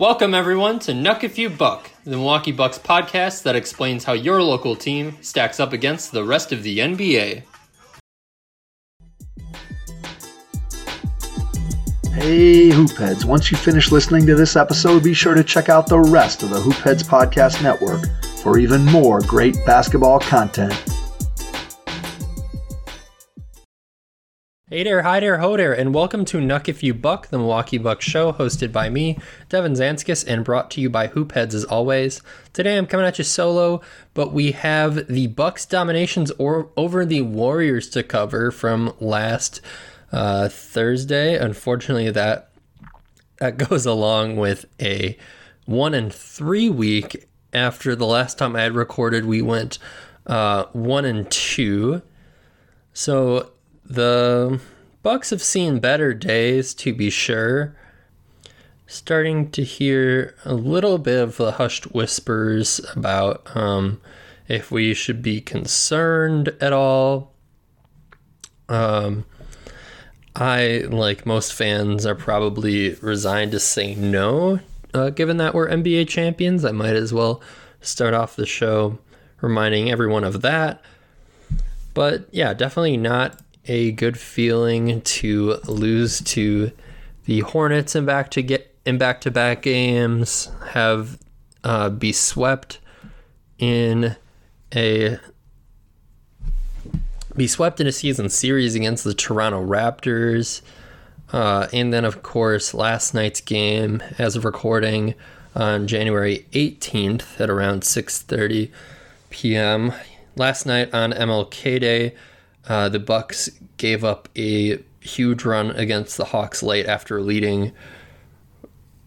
Welcome, everyone, to Nuck If You Buck, the Milwaukee Bucks podcast that explains how your local team stacks up against the rest of the NBA. Hey, Hoopheads. Once you finish listening to this episode, be sure to check out the rest of the Hoopheads Podcast Network for even more great basketball content. Hey there, hi there, ho there, and welcome to Nuck If You Buck, the Milwaukee Bucks show, hosted by me, Devin Zanskis, and brought to you by Hoopheads as always. Today I'm coming at you solo, but we have the Bucks dominations or over the Warriors to cover from last uh, Thursday. Unfortunately, that that goes along with a one and three week. After the last time I had recorded, we went uh, one and two. So the Bucks have seen better days, to be sure. Starting to hear a little bit of the hushed whispers about um, if we should be concerned at all. Um, I, like most fans, are probably resigned to say no, uh, given that we're NBA champions. I might as well start off the show reminding everyone of that. But yeah, definitely not a good feeling to lose to the Hornets in back to get in back to back games, have uh, be swept in a be swept in a season series against the Toronto Raptors. Uh, and then, of course, last night's game, as of recording on January 18th at around 6:30 p.m. Last night on MLK Day, uh, the Bucks gave up a huge run against the Hawks late after leading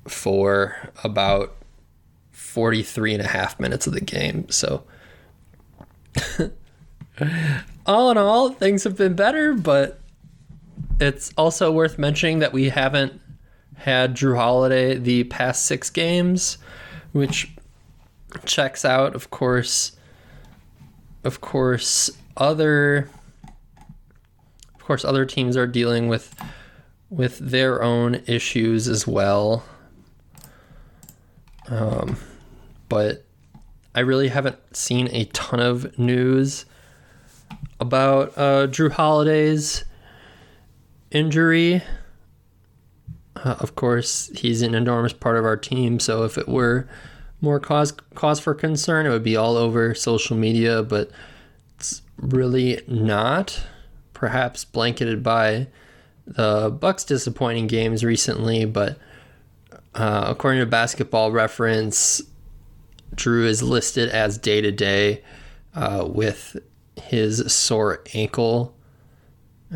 for about 43 and a half minutes of the game. So, all in all, things have been better, but it's also worth mentioning that we haven't had Jrue Holiday the past six games, which checks out, of course. Of course, other of course, other teams are dealing with with their own issues as well. Um, but I really haven't seen a ton of news about uh, Jrue Holiday's injury. Uh, of course, he's an enormous part of our team, so if it were more cause cause for concern, it would be all over social media, but it's really not perhaps blanketed by the Bucks' disappointing games recently, but uh, according to Basketball Reference, Jrue is listed as day to day with his sore ankle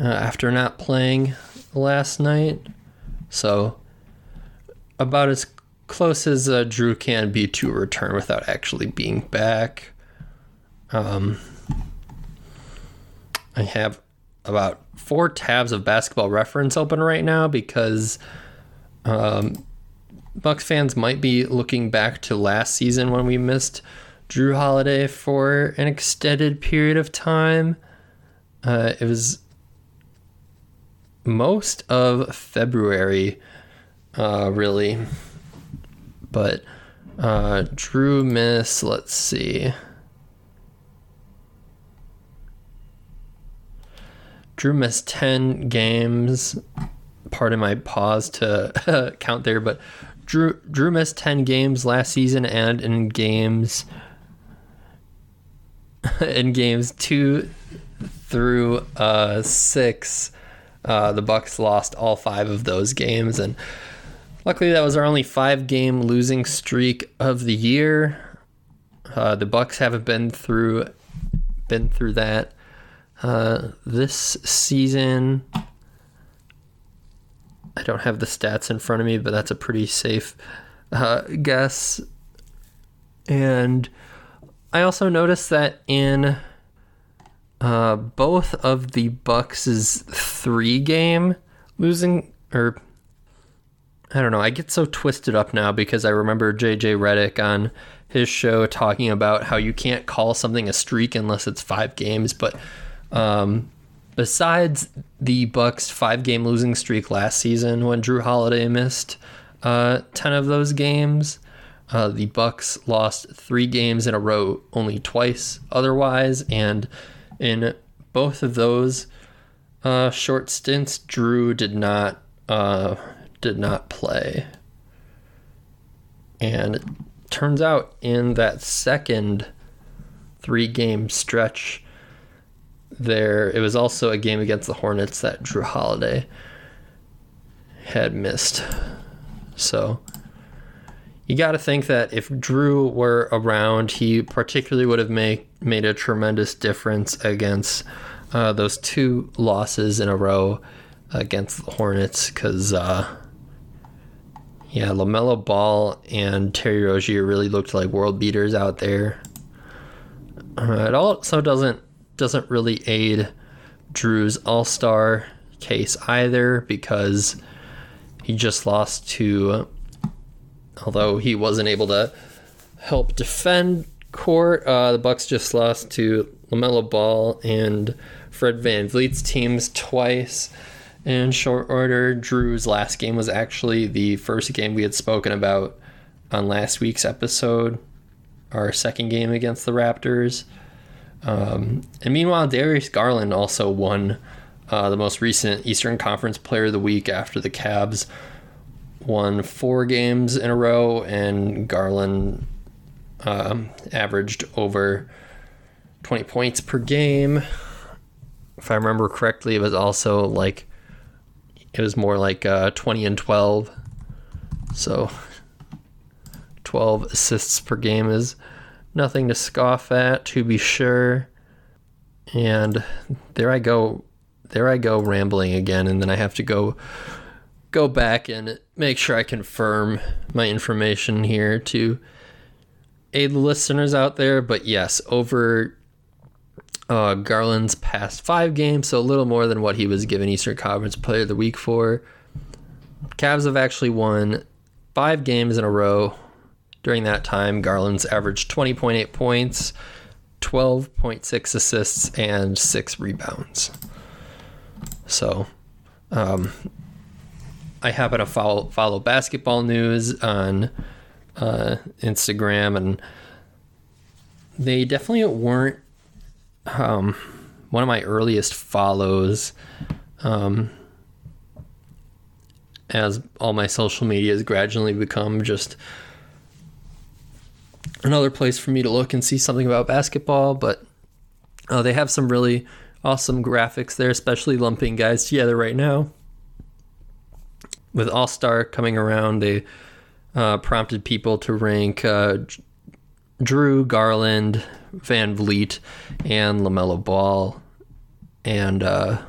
uh, after not playing last night. So, about as close as uh, Jrue can be to return without actually being back. Um, I have about four tabs of basketball reference open right now because um, Bucks fans might be looking back to last season when we missed Jrue Holiday for an extended period of time. Uh, it was most of February, uh, really. But uh, Jrue missed, let's see. Jrue missed 10 games. Pardon my pause to count there, but Drew Jrue missed 10 games last season and in games in games 2 through uh, 6 uh, the Bucks lost all 5 of those games and luckily that was our only 5 game losing streak of the year. Uh, the Bucks haven't been through been through that uh, this season, I don't have the stats in front of me, but that's a pretty safe uh, guess. And I also noticed that in uh, both of the Bucks' three game losing or I don't know. I get so twisted up now because I remember JJ Redick on his show talking about how you can't call something a streak unless it's five games, but um, besides the Bucks' five-game losing streak last season when Jrue Holiday missed, uh, 10 of those games. Uh, the Bucks lost three games in a row, only twice otherwise, and in both of those uh, short stints, Jrue did not uh, did not play. And turns out in that second three game stretch, there it was also a game against the Hornets that Jrue Holiday had missed. So you got to think that if Jrue were around, he particularly would have made made a tremendous difference against uh, those two losses in a row against the Hornets because. Uh, yeah, LaMelo Ball and Terry Rozier really looked like world beaters out there. Uh, it also doesn't doesn't really aid Jrue's All Star case either because he just lost to, although he wasn't able to help defend court. Uh, the Bucks just lost to LaMelo Ball and Fred Van VanVleet's teams twice in short order. Jrue's last game was actually the first game we had spoken about on last week's episode, our second game against the Raptors. Um, and meanwhile, Darius Garland also won uh, the most recent Eastern Conference Player of the Week after the Cavs won four games in a row, and Garland um, averaged over 20 points per game. If I remember correctly, it was also like it was more like uh, 20 and 12. So 12 assists per game is nothing to scoff at, to be sure. And there I go, there I go rambling again, and then I have to go go back and make sure I confirm my information here to aid the listeners out there. But yes, over uh, Garland's past five games, so a little more than what he was given Eastern Conference Player of the Week for. Cavs have actually won five games in a row. During that time, Garland's averaged 20.8 points, 12.6 assists, and six rebounds. So, um, I happen to follow follow basketball news on uh, Instagram, and they definitely weren't um, one of my earliest follows. Um, as all my social media has gradually become just another place for me to look and see something about basketball, but uh, they have some really awesome graphics there, especially lumping guys together right now. With All Star coming around, they uh, prompted people to rank uh, Jrue Garland, VanVleet, and LaMelo Ball. And uh,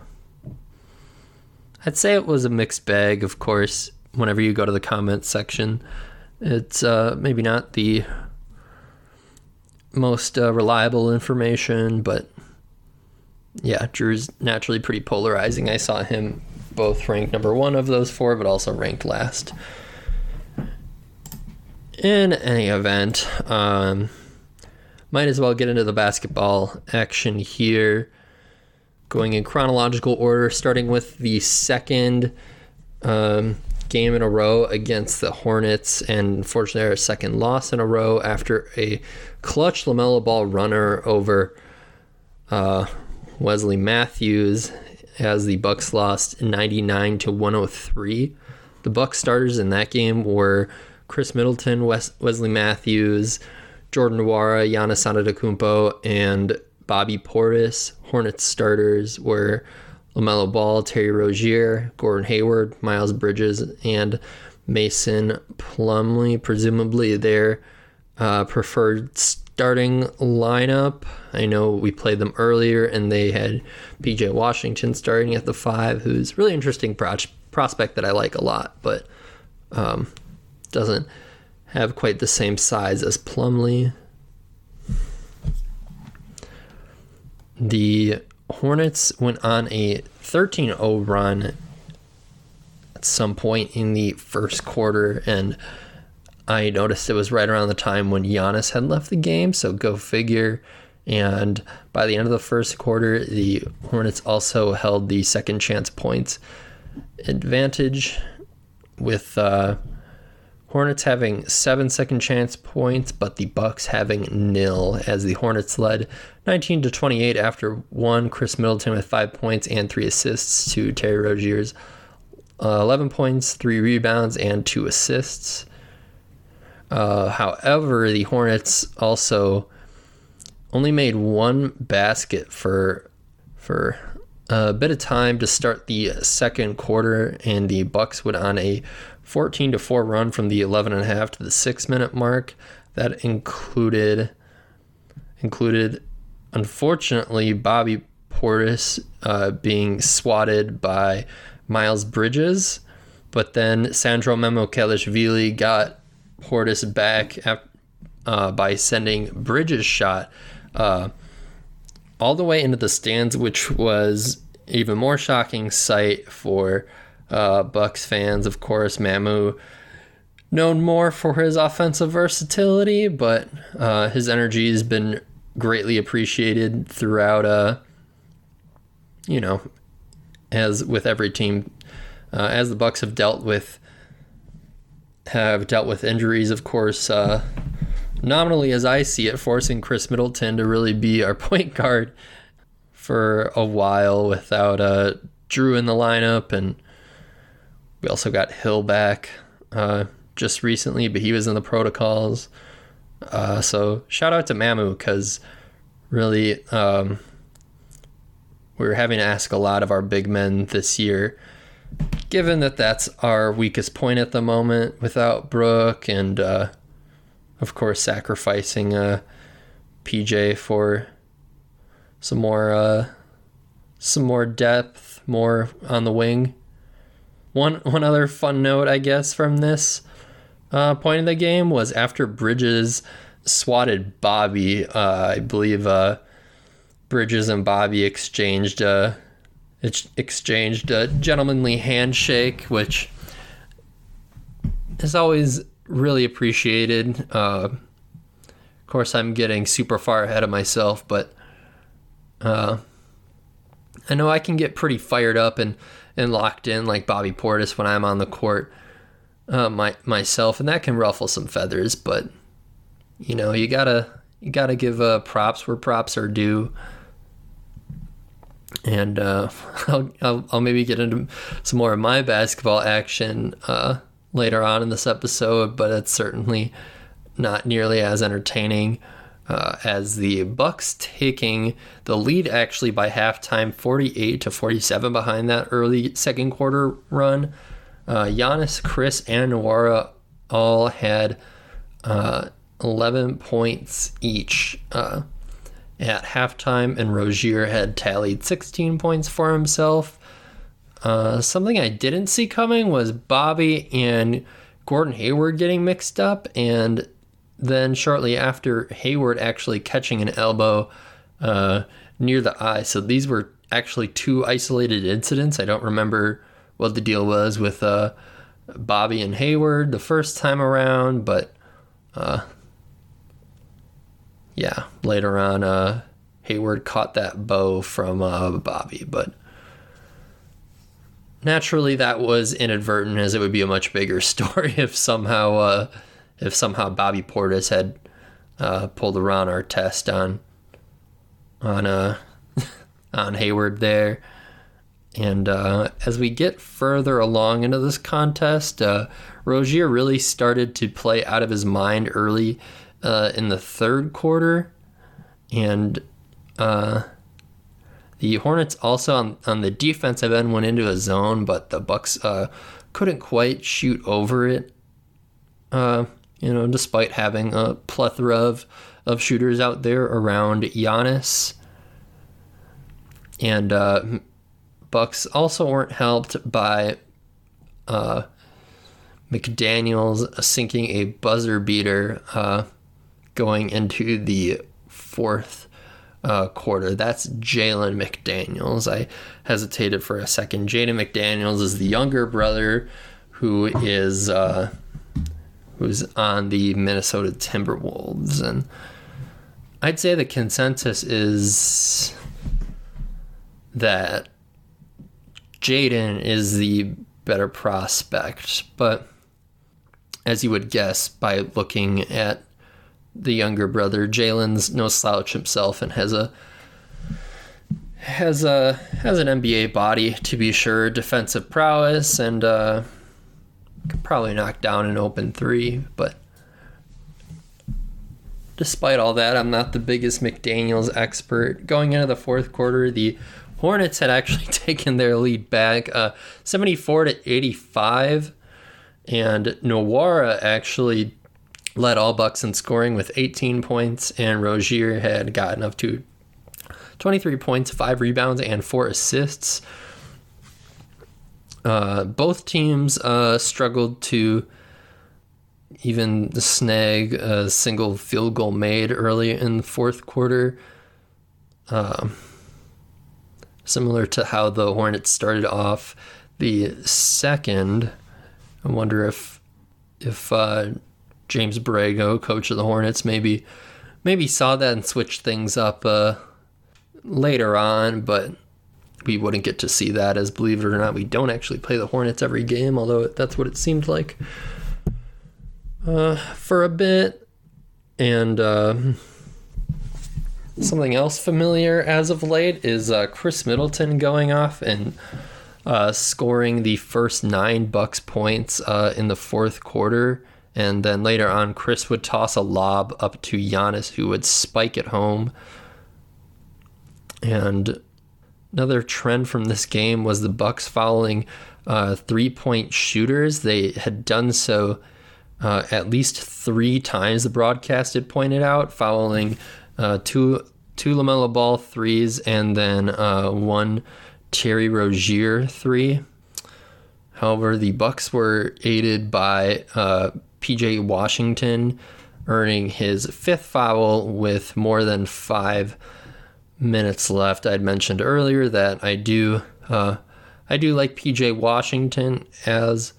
I'd say it was a mixed bag, of course, whenever you go to the comments section. It's uh, maybe not the most uh, reliable information, but yeah, Jrue's naturally pretty polarizing. I saw him both ranked number one of those four, but also ranked last. In any event, um, might as well get into the basketball action here. Going in chronological order, starting with the second um, game in a row against the Hornets, and unfortunately, our second loss in a row after a clutch LaMelo Ball runner over uh, Wesley Matthews as the Bucks lost 99 to 103. The Bucks starters in that game were Khris Middleton, Wes- Wesley Matthews, Jordan Nwora, Giannis Antetokounmpo, and Bobby Portis. Hornets starters were LaMelo Ball, Terry Rozier, Gordon Hayward, Miles Bridges, and Mason Plumlee. Presumably their uh, preferred starting lineup. I know we played them earlier, and they had PJ Washington starting at the five, who's really interesting pro- prospect that I like a lot, but um, doesn't have quite the same size as Plumlee. The Hornets went on a 13 0 run at some point in the first quarter, and I noticed it was right around the time when Giannis had left the game, so go figure. And by the end of the first quarter, the Hornets also held the second chance points advantage with uh, Hornets having seven second chance points, but the Bucks having nil as the Hornets led 19 to 28 after one. Khris Middleton with five points and three assists to Terry Rozier's uh, 11 points, three rebounds, and two assists. Uh, however, the Hornets also only made one basket for for a bit of time to start the second quarter, and the Bucks went on a 14 to 4 run from the 11 and a half to the 6 minute mark. That included included unfortunately Bobby Portis uh, being swatted by Miles Bridges, but then Sandro Mamukelashvili got Portis back uh, by sending Bridges' shot uh, all the way into the stands, which was even more shocking sight for uh, Bucks fans. Of course, Mamu known more for his offensive versatility, but uh, his energy has been greatly appreciated throughout. Uh, you know, as with every team, uh, as the Bucks have dealt with have dealt with injuries, of course. Uh, nominally, as I see it, forcing Khris Middleton to really be our point guard for a while without uh, Jrue in the lineup, and we also got Hill back uh, just recently, but he was in the protocols. Uh, so shout out to Mamu because really um, we are having to ask a lot of our big men this year, given that that's our weakest point at the moment without Brook and uh, of course, sacrificing uh, PJ for some more uh, some more depth, more on the wing. One one other fun note, I guess, from this uh, point of the game was after Bridges swatted Bobby. Uh, I believe uh, Bridges and Bobby exchanged uh, exchanged a gentlemanly handshake, which is always really appreciated. Uh, of course, I'm getting super far ahead of myself, but uh, I know I can get pretty fired up and, and locked in like Bobby Portis when I'm on the court uh, my, myself, and that can ruffle some feathers. But you know, you gotta you gotta give uh, props where props are due. And uh, I'll, I'll, I'll maybe get into some more of my basketball action uh, later on in this episode, but it's certainly not nearly as entertaining uh, as the Bucks taking the lead actually by halftime, 48 to 47 behind that early second quarter run. Uh, Giannis, Khris, and Nwora all had uh, 11 points each uh, at halftime, and Rozier had tallied 16 points for himself. Uh, something I didn't see coming was Bobby and Gordon Hayward getting mixed up, and then shortly after, Hayward actually catching an elbow uh, near the eye. So these were actually two isolated incidents. I don't remember what the deal was with uh, Bobby and Hayward the first time around, but uh, yeah, later on, uh, Hayward caught that bow from uh, Bobby, but naturally that was inadvertent as it would be a much bigger story if somehow uh, if somehow Bobby Portis had uh, pulled a Ron Artest on on uh, on Hayward there. And uh, as we get further along into this contest, uh, Rozier really started to play out of his mind early uh, in the third quarter, and uh, the Hornets also on, on the defensive end went into a zone, but the Bucks uh, couldn't quite shoot over it. You know, despite having a plethora of, of shooters out there around Giannis. And uh, Bucks also weren't helped by uh, McDaniels sinking a buzzer beater uh, going into the fourth uh, quarter. That's Jalen McDaniels. I hesitated for a second. Jaden McDaniels is the younger brother who is uh, who's on the Minnesota Timberwolves, and I'd say the consensus is that Jaden is the better prospect, but as you would guess by looking at the younger brother. Jalen's no slouch himself and has a has a has an NBA body to be sure, defensive prowess, and uh, could probably knock down an open three. But despite all that, I'm not the biggest McDaniel's expert. Going into the fourth quarter, the Hornets had actually taken their lead back, uh, 74 to 85, and Nwora actually led all Bucks in scoring with 18 points, and Rozier had gotten up to 23 points, five rebounds, and four assists. Uh, both teams uh, struggled to even snag a single field goal made early in the fourth quarter. Um, similar to how the Hornets started off the second. I wonder if if uh, James Borrego, coach of the Hornets, maybe maybe saw that and switched things up uh, later on, but we wouldn't get to see that as believe it or not we don't actually play the Hornets every game, although that's what it seemed like uh, for a bit. And uh, something else familiar as of late is uh, Khris Middleton going off and uh, scoring the first nine Bucks points uh, in the fourth quarter. And then later on, Khris would toss a lob up to Giannis, who would spike it home. And another trend from this game was the Bucks following uh, three-point shooters. They had done so uh, at least three times. The broadcast had pointed out, following uh, two two Lamelo Ball threes and then uh, one Terry Rozier three. However, the Bucks were aided by uh, PJ Washington earning his fifth foul with more than five minutes left. I'd mentioned earlier that I do uh, I do like PJ Washington as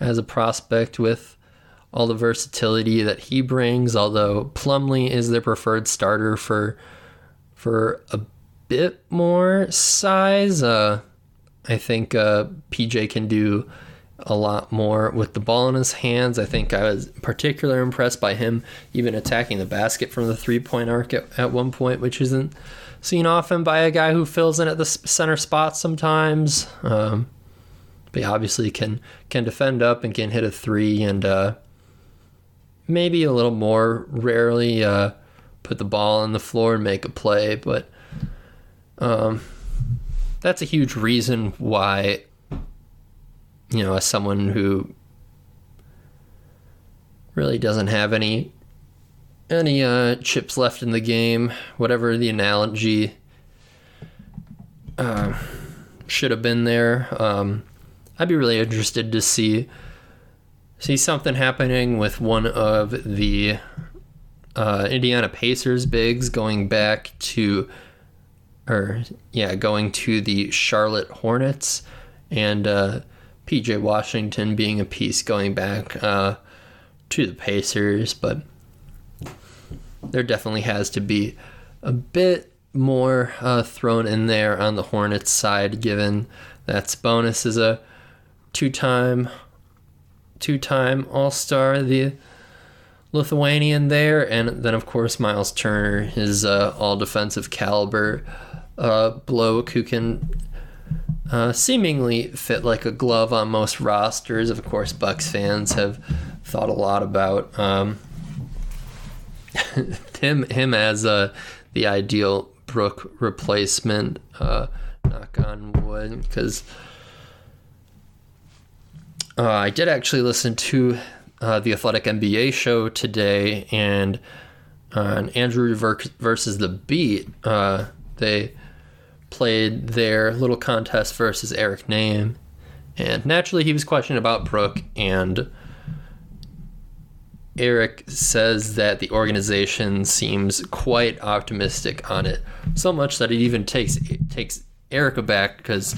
as a prospect with all the versatility that he brings. Although Plumlee is their preferred starter for for a bit more size. Uh, I think uh, PJ can do a lot more with the ball in his hands. I think I was particularly impressed by him even attacking the basket from the three point arc at, at one point, which isn't seen often by a guy who fills in at the center spot sometimes. Um, but he obviously can can defend up and can hit a three and uh, maybe a little more rarely uh, put the ball on the floor and make a play. But um, that's a huge reason why you know, as someone who really doesn't have any any uh, chips left in the game, whatever the analogy uh, should have been there. Um, I'd be really interested to see see something happening with one of the uh, Indiana Pacers bigs going back to, or yeah, going to the Charlotte Hornets and uh, PJ Washington being a piece going back uh, to the Pacers, but there definitely has to be a bit more uh, thrown in there on the Hornets side, given that Sabonis is a two-time, two-time All-Star, the Lithuanian there, and then of course Miles Turner is uh, all defensive caliber uh, bloke who can uh, seemingly fit like a glove on most rosters. Of course, Bucks fans have thought a lot about um, him him as uh, the ideal Brook replacement. Uh, knock on wood, because uh, I did actually listen to uh, the Athletic NBA show today, and on Andrew versus the Beat, uh, they played their little contest versus Eric Nehm. And naturally, he was questioned about Brook, and Eric says that the organization seems quite optimistic on it, so much that it even takes it takes Eric aback because,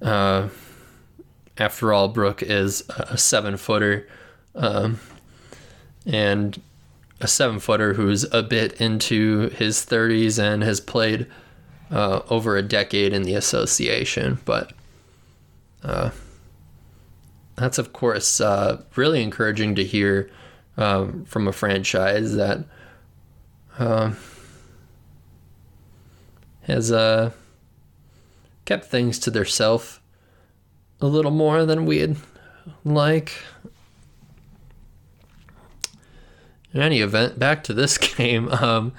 uh, after all, Brook is a seven footer, um, and a seven footer who's a bit into his 30s and has played uh, over a decade in the association, but uh, that's of course uh, really encouraging to hear um, from a franchise that uh, has uh, kept things to theirself a little more than we'd like. In any event, back to this game. Um,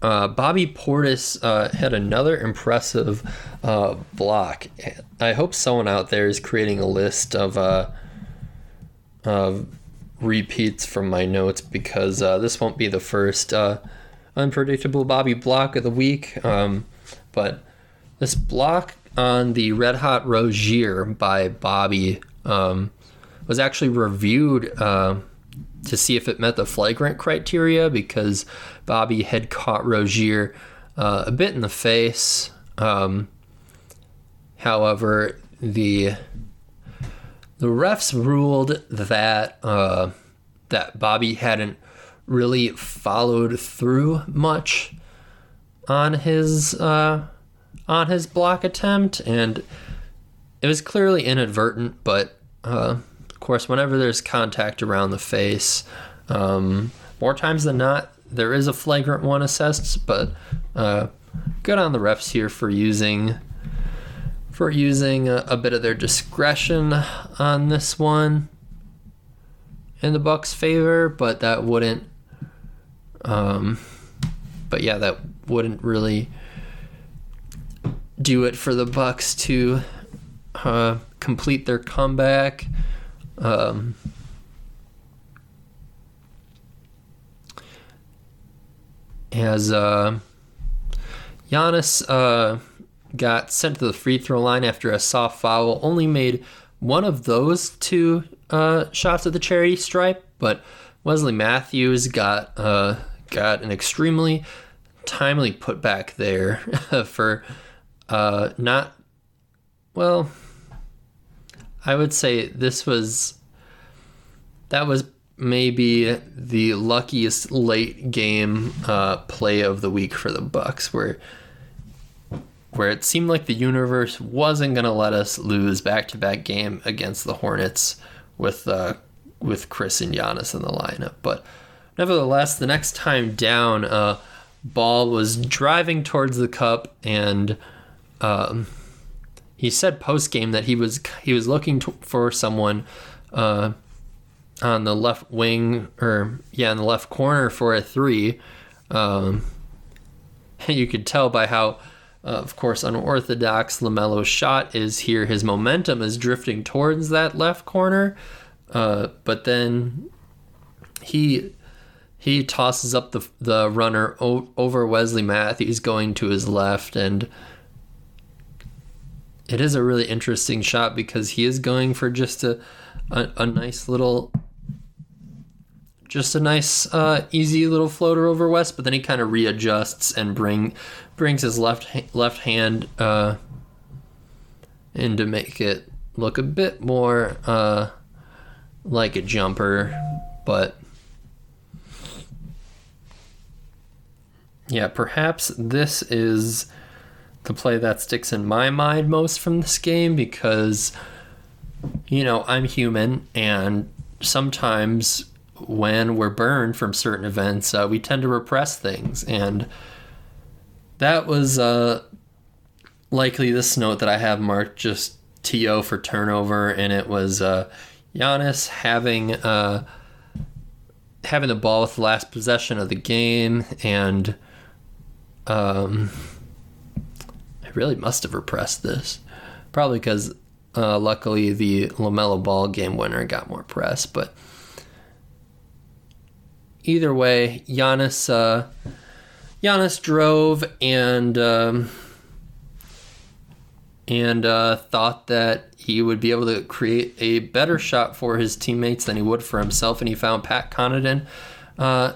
uh, Bobby Portis uh, had another impressive uh, block. I hope someone out there is creating a list of uh, of repeats from my notes because uh, this won't be the first uh, unpredictable Bobby block of the week. Um, but this block on the Red Hot Rozier by Bobby um, was actually reviewed to see if it met the flagrant criteria because Bobby had caught Rozier uh, a bit in the face. Um, however, the the refs ruled that uh, that Bobby hadn't really followed through much on his uh, on his block attempt, and it was clearly inadvertent, but uh, of course, whenever there's contact around the face, um, more times than not, there is a flagrant one assessed. But uh, good on the refs here for using for using a, a bit of their discretion on this one in the Bucks' favor. But that wouldn't. Um, but yeah, that wouldn't really do it for the Bucks to uh, complete their comeback. Um, as uh, Giannis uh, got sent to the free throw line after a soft foul, only made one of those two uh, shots at the charity stripe, but Wesley Matthews got uh, got an extremely timely putback there for uh, not well I would say this was that was maybe the luckiest late game uh, play of the week for the Bucks, where where it seemed like the universe wasn't going to let us lose back to back game against the Hornets with uh, with Khris and Giannis in the lineup. But nevertheless, the next time down, uh, Ball was driving towards the cup and. Um, he said post game that he was he was looking to, for someone uh, on the left wing or yeah in the left corner for a three. Um, you could tell by how, uh, of course, unorthodox Lamelo's shot is here. His momentum is drifting towards that left corner, uh, but then he he tosses up the the runner o- over Wesley Matthews going to his left and it is a really interesting shot because he is going for just a a, a nice little just a nice uh, easy little floater over west but then he kind of readjusts and bring brings his left left hand uh, in to make it look a bit more uh, like a jumper but yeah perhaps this is the play that sticks in my mind most from this game because, you know, I'm human and sometimes when we're burned from certain events, uh, we tend to repress things. And that was uh, likely this note that I have marked just TO for turnover, and it was uh, Giannis having uh, having the ball with the last possession of the game, and um, I really must have repressed this. Probably because uh, luckily the LaMelo Ball game winner got more press. But either way, Giannis, uh, Giannis drove and um, and uh, thought that he would be able to create a better shot for his teammates than he would for himself, and he found Pat Connaughton uh,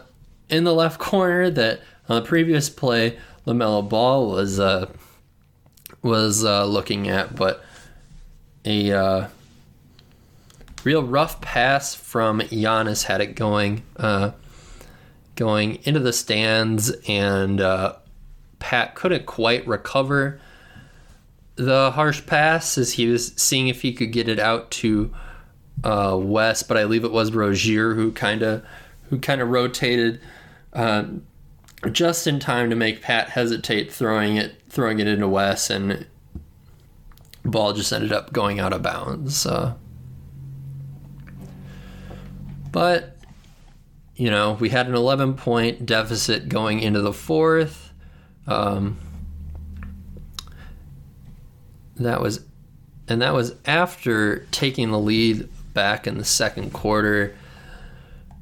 in the left corner. That on the previous play, LaMelo Ball was uh, was uh, looking at, but a uh, real rough pass from Giannis had it going, uh, going into the stands, and uh, Pat couldn't quite recover the harsh pass as he was seeing if he could get it out to uh, West, but I believe it was Rozier who kind of who kind of rotated uh, just in time to make Pat hesitate throwing it throwing it into Wes, and ball just ended up going out of bounds. Uh, but you know, we had an 11 point deficit going into the fourth. Um, that was, and that was after taking the lead back in the second quarter.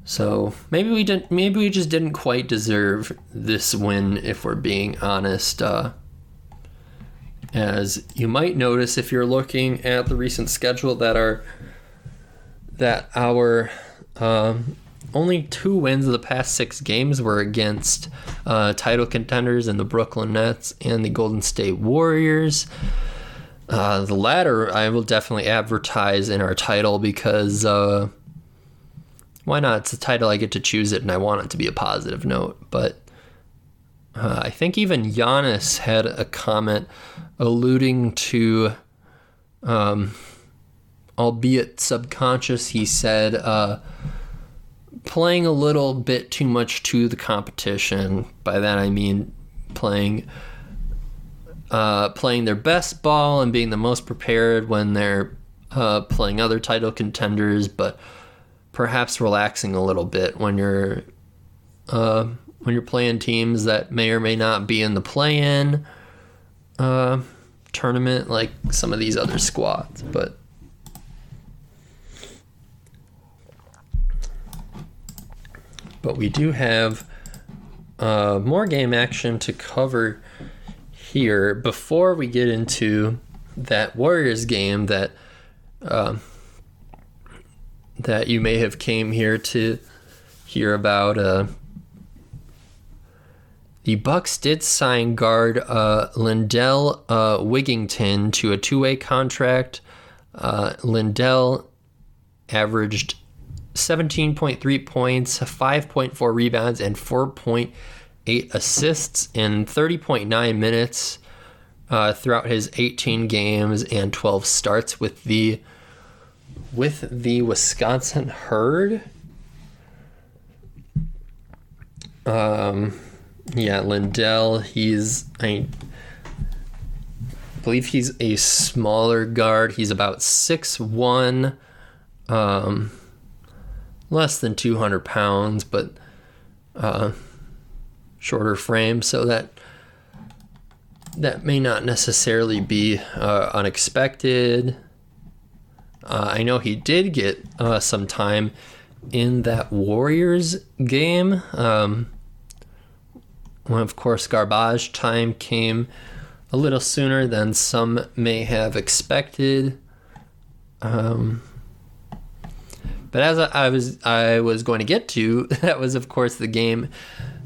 So maybe we didn't. Maybe we just didn't quite deserve this win, if we're being honest. Uh, as you might notice if you're looking at the recent schedule, that our that our um, only two wins of the past six games were against uh, title contenders in the Brooklyn Nets and the Golden State Warriors. Uh, the latter, I will definitely advertise in our title because uh, why not? It's a title I get to choose it, and I want it to be a positive note. But uh, I think even Giannis had a comment alluding to, um, albeit subconscious, he said, uh, playing a little bit too much to the competition. By that I mean playing. Uh, playing their best ball and being the most prepared when they're uh, playing other title contenders, but perhaps relaxing a little bit when you're uh, when you're playing teams that may or may not be in the play-in uh, tournament, like some of these other squads. But but we do have uh, more game action to cover here before we get into that Warriors game that. Uh, that you may have came here to hear about. Uh, the Bucks did sign guard uh, Lindell uh, Wigginton to a two-way contract. Uh, Lindell averaged 17.3 points, 5.4 rebounds, and 4.8 assists in 30.9 minutes uh, throughout his 18 games and 12 starts with the with the Wisconsin herd. Um, yeah, Lindell. He's I believe he's a smaller guard. He's about six one, um, less than two hundred pounds, but uh, shorter frame. So that that may not necessarily be uh, unexpected. Uh, I know he did get uh, some time in that Warriors game. Um, when, of course, garbage time came a little sooner than some may have expected. Um, but as I, was, I was going to get to, that was, of course, the game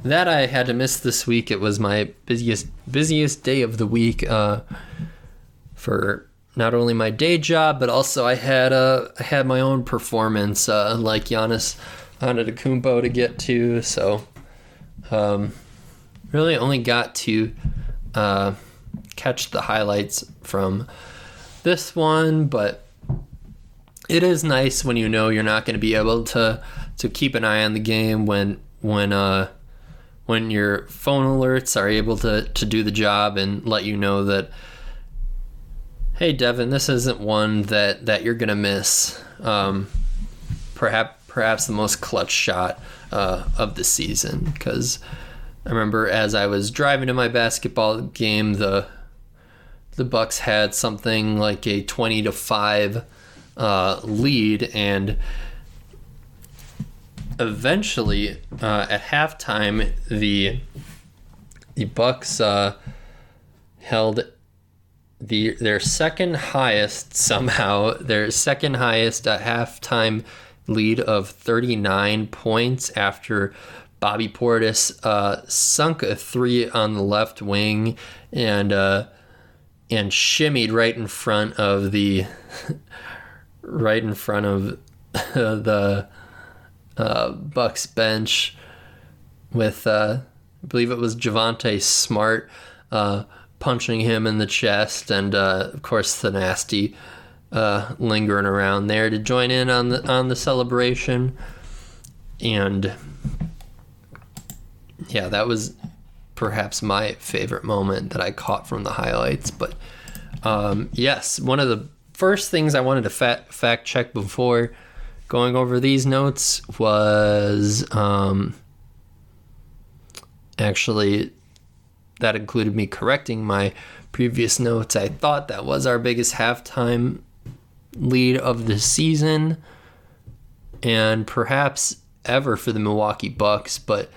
that I had to miss this week. It was my busiest busiest day of the week uh, for not only my day job, but also I had a I had my own performance uh, like Giannis Antetokounmpo to get to. So um, really only got to uh, catch the highlights from this one, but it is nice when you know you're not going to be able to to keep an eye on the game when when uh when your phone alerts are able to to do the job and let you know that hey Devin, this isn't one that that you're gonna miss. Um, perhaps perhaps the most clutch shot uh, of the season because I remember as I was driving to my basketball game, the the Bucks had something like a twenty to five uh, lead, and eventually uh, at halftime, the the Bucks uh, held the their second highest somehow their second highest uh, halftime lead of 39 points after Bobby Portis uh, sunk a three on the left wing and uh, and shimmied right in front of the right in front of the uh, Bucks bench with uh, I believe it was Javonte Smart uh, punching him in the chest, and uh, of course the nasty, uh, lingering around there to join in on the on the celebration, and yeah, that was perhaps my favorite moment that I caught from the highlights. But um, yes, one of the first things I wanted to fact, check before going over these notes was um, actually that included me correcting my previous notes. I thought that was our biggest halftime lead of the season and perhaps ever for the Milwaukee Bucks, but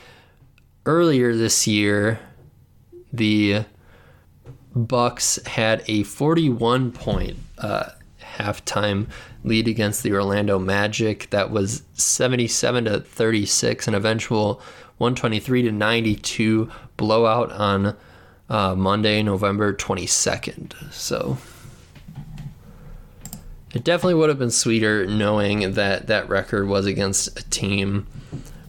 earlier this year the Bucks had a 41 point uh, halftime lead against the Orlando Magic that was 77 to 36, an eventual 123 to 92 blowout on uh, Monday, November 22nd. So it definitely would have been sweeter knowing that that record was against a team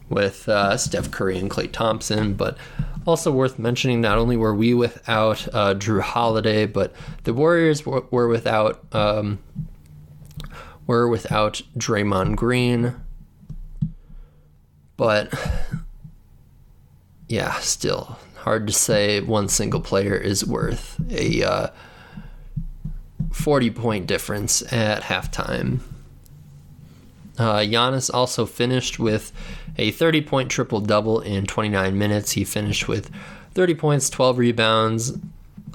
with uh, Steph Curry and Klay Thompson, but also worth mentioning, not only were we without uh, Jrue Holiday, but the Warriors were, without um, were without Draymond Green. But yeah, still hard to say one single player is worth a uh, 40 point difference at halftime. Uh, Giannis also finished with a 30 point triple double in 29 minutes. He finished with 30 points, 12 rebounds,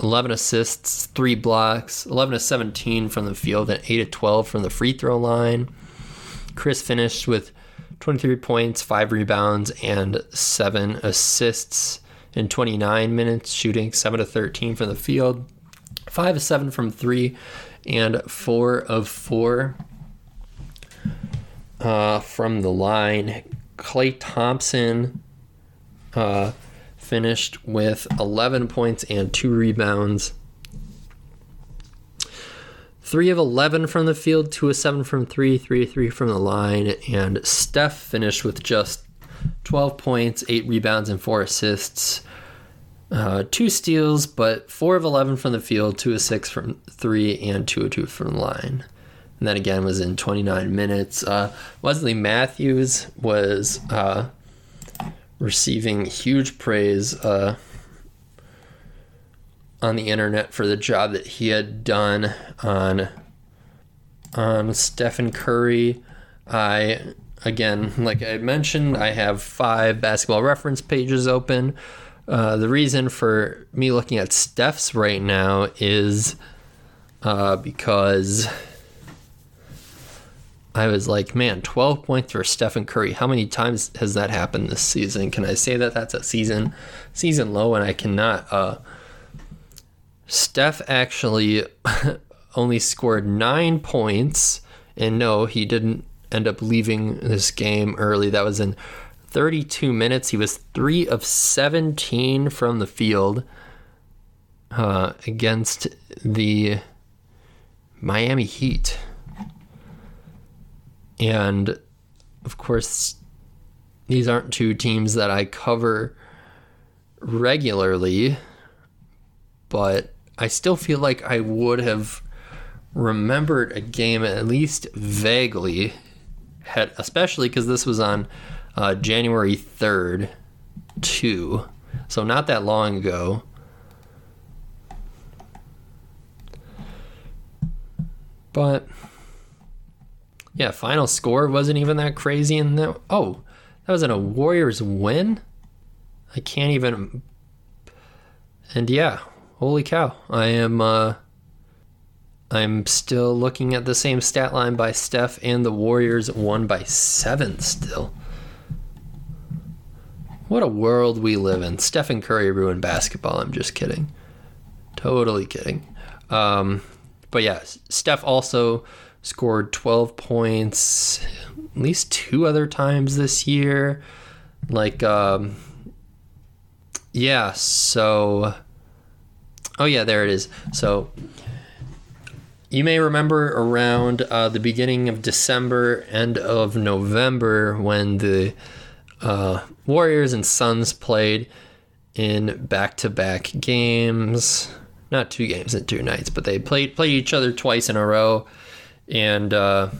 11 assists, 3 blocks, 11 to 17 from the field, and 8 to 12 from the free throw line. Khris finished with 23 points, 5 rebounds, and 7 assists in 29 minutes, shooting 7 to 13 from the field, 5 to 7 from 3, and 4 of 4 uh, from the line. Klay Thompson uh, finished with 11 points and 2 rebounds. 3 of 11 from the field, 2 of 7 from 3, 3 of 3 from the line, and Steph finished with just 12 points, 8 rebounds, and 4 assists. Uh, two steals, but 4 of 11 from the field, 2 of 6 from 3, and 2 of 2 from the line and that again was in 29 minutes. Uh, Wesley Matthews was uh, receiving huge praise uh, on the internet for the job that he had done on on Stephen Curry. I again, like I mentioned, I have five basketball reference pages open. Uh, the reason for me looking at Steph's right now is uh, because I was like, man, 12 points for Stephen Curry. How many times has that happened this season? Can I say that that's a season season low? And I cannot. Uh, Steph actually only scored nine points, and no, he didn't end up leaving this game early. That was in 32 minutes. He was three of 17 from the field uh, against the Miami Heat. And of course, these aren't two teams that I cover regularly, but I still feel like I would have remembered a game at least vaguely, had, especially because this was on uh, January 3rd, too. So, not that long ago. But yeah, final score wasn't even that crazy. And that oh, that wasn't a Warriors win. I can't even. And yeah, holy cow! I am. uh I'm still looking at the same stat line by Steph, and the Warriors won by seven still. What a world we live in. Stephen Curry ruined basketball. I'm just kidding. Totally kidding. Um, but yeah, Steph also scored 12 points at least two other times this year. Like, um, yeah, so. Oh, yeah, there it is. So, you may remember around uh, the beginning of December, end of November, when the uh, Warriors and Suns played in back to back games. not two games in two nights, but they played played each other twice in a row, and uh,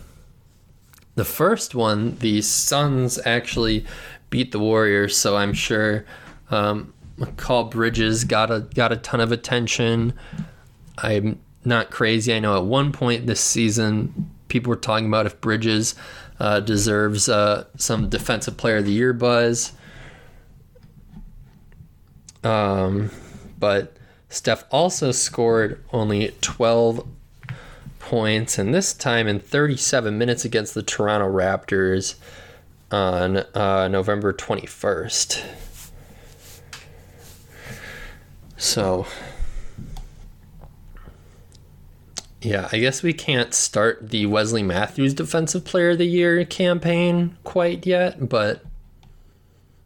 the first one, the Suns actually beat the Warriors, so I'm sure um, Mikal Bridges got a got a ton of attention. I'm not crazy. I know at one point this season, people were talking about if Bridges uh, deserves uh, some Defensive Player of the Year buzz. Um, but Steph also scored only 12 points, and this time in 37 minutes against the Toronto Raptors on uh, November 21st. So, yeah, I guess we can't start the Wesley Matthews Defensive Player of the Year campaign quite yet, but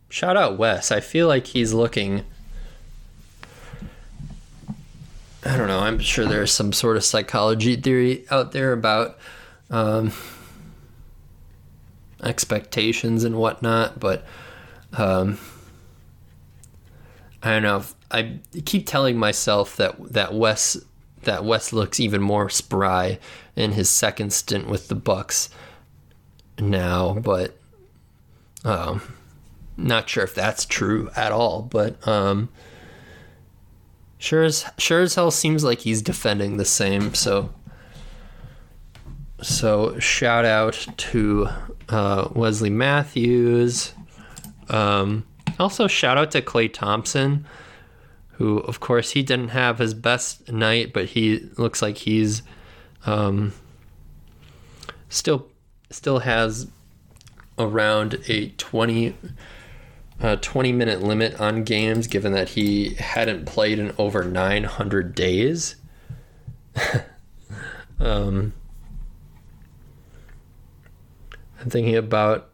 shout out Wes. I feel like he's looking I don't know. I'm sure there's some sort of psychology theory out there about um, expectations and whatnot, but um, I don't know. I keep telling myself that that Wes that Wes looks even more spry in his second stint with the Bucks now, but um, not sure if that's true at all. But um, Sure as sure as hell seems like he's defending the same. So so shout out to uh, Wesley Matthews. Um, also shout out to Klay Thompson, who of course he didn't have his best night, but he looks like he's um, still still has around a twenty a 20 minute limit on games, given that he hadn't played in over 900 days. um, I'm thinking about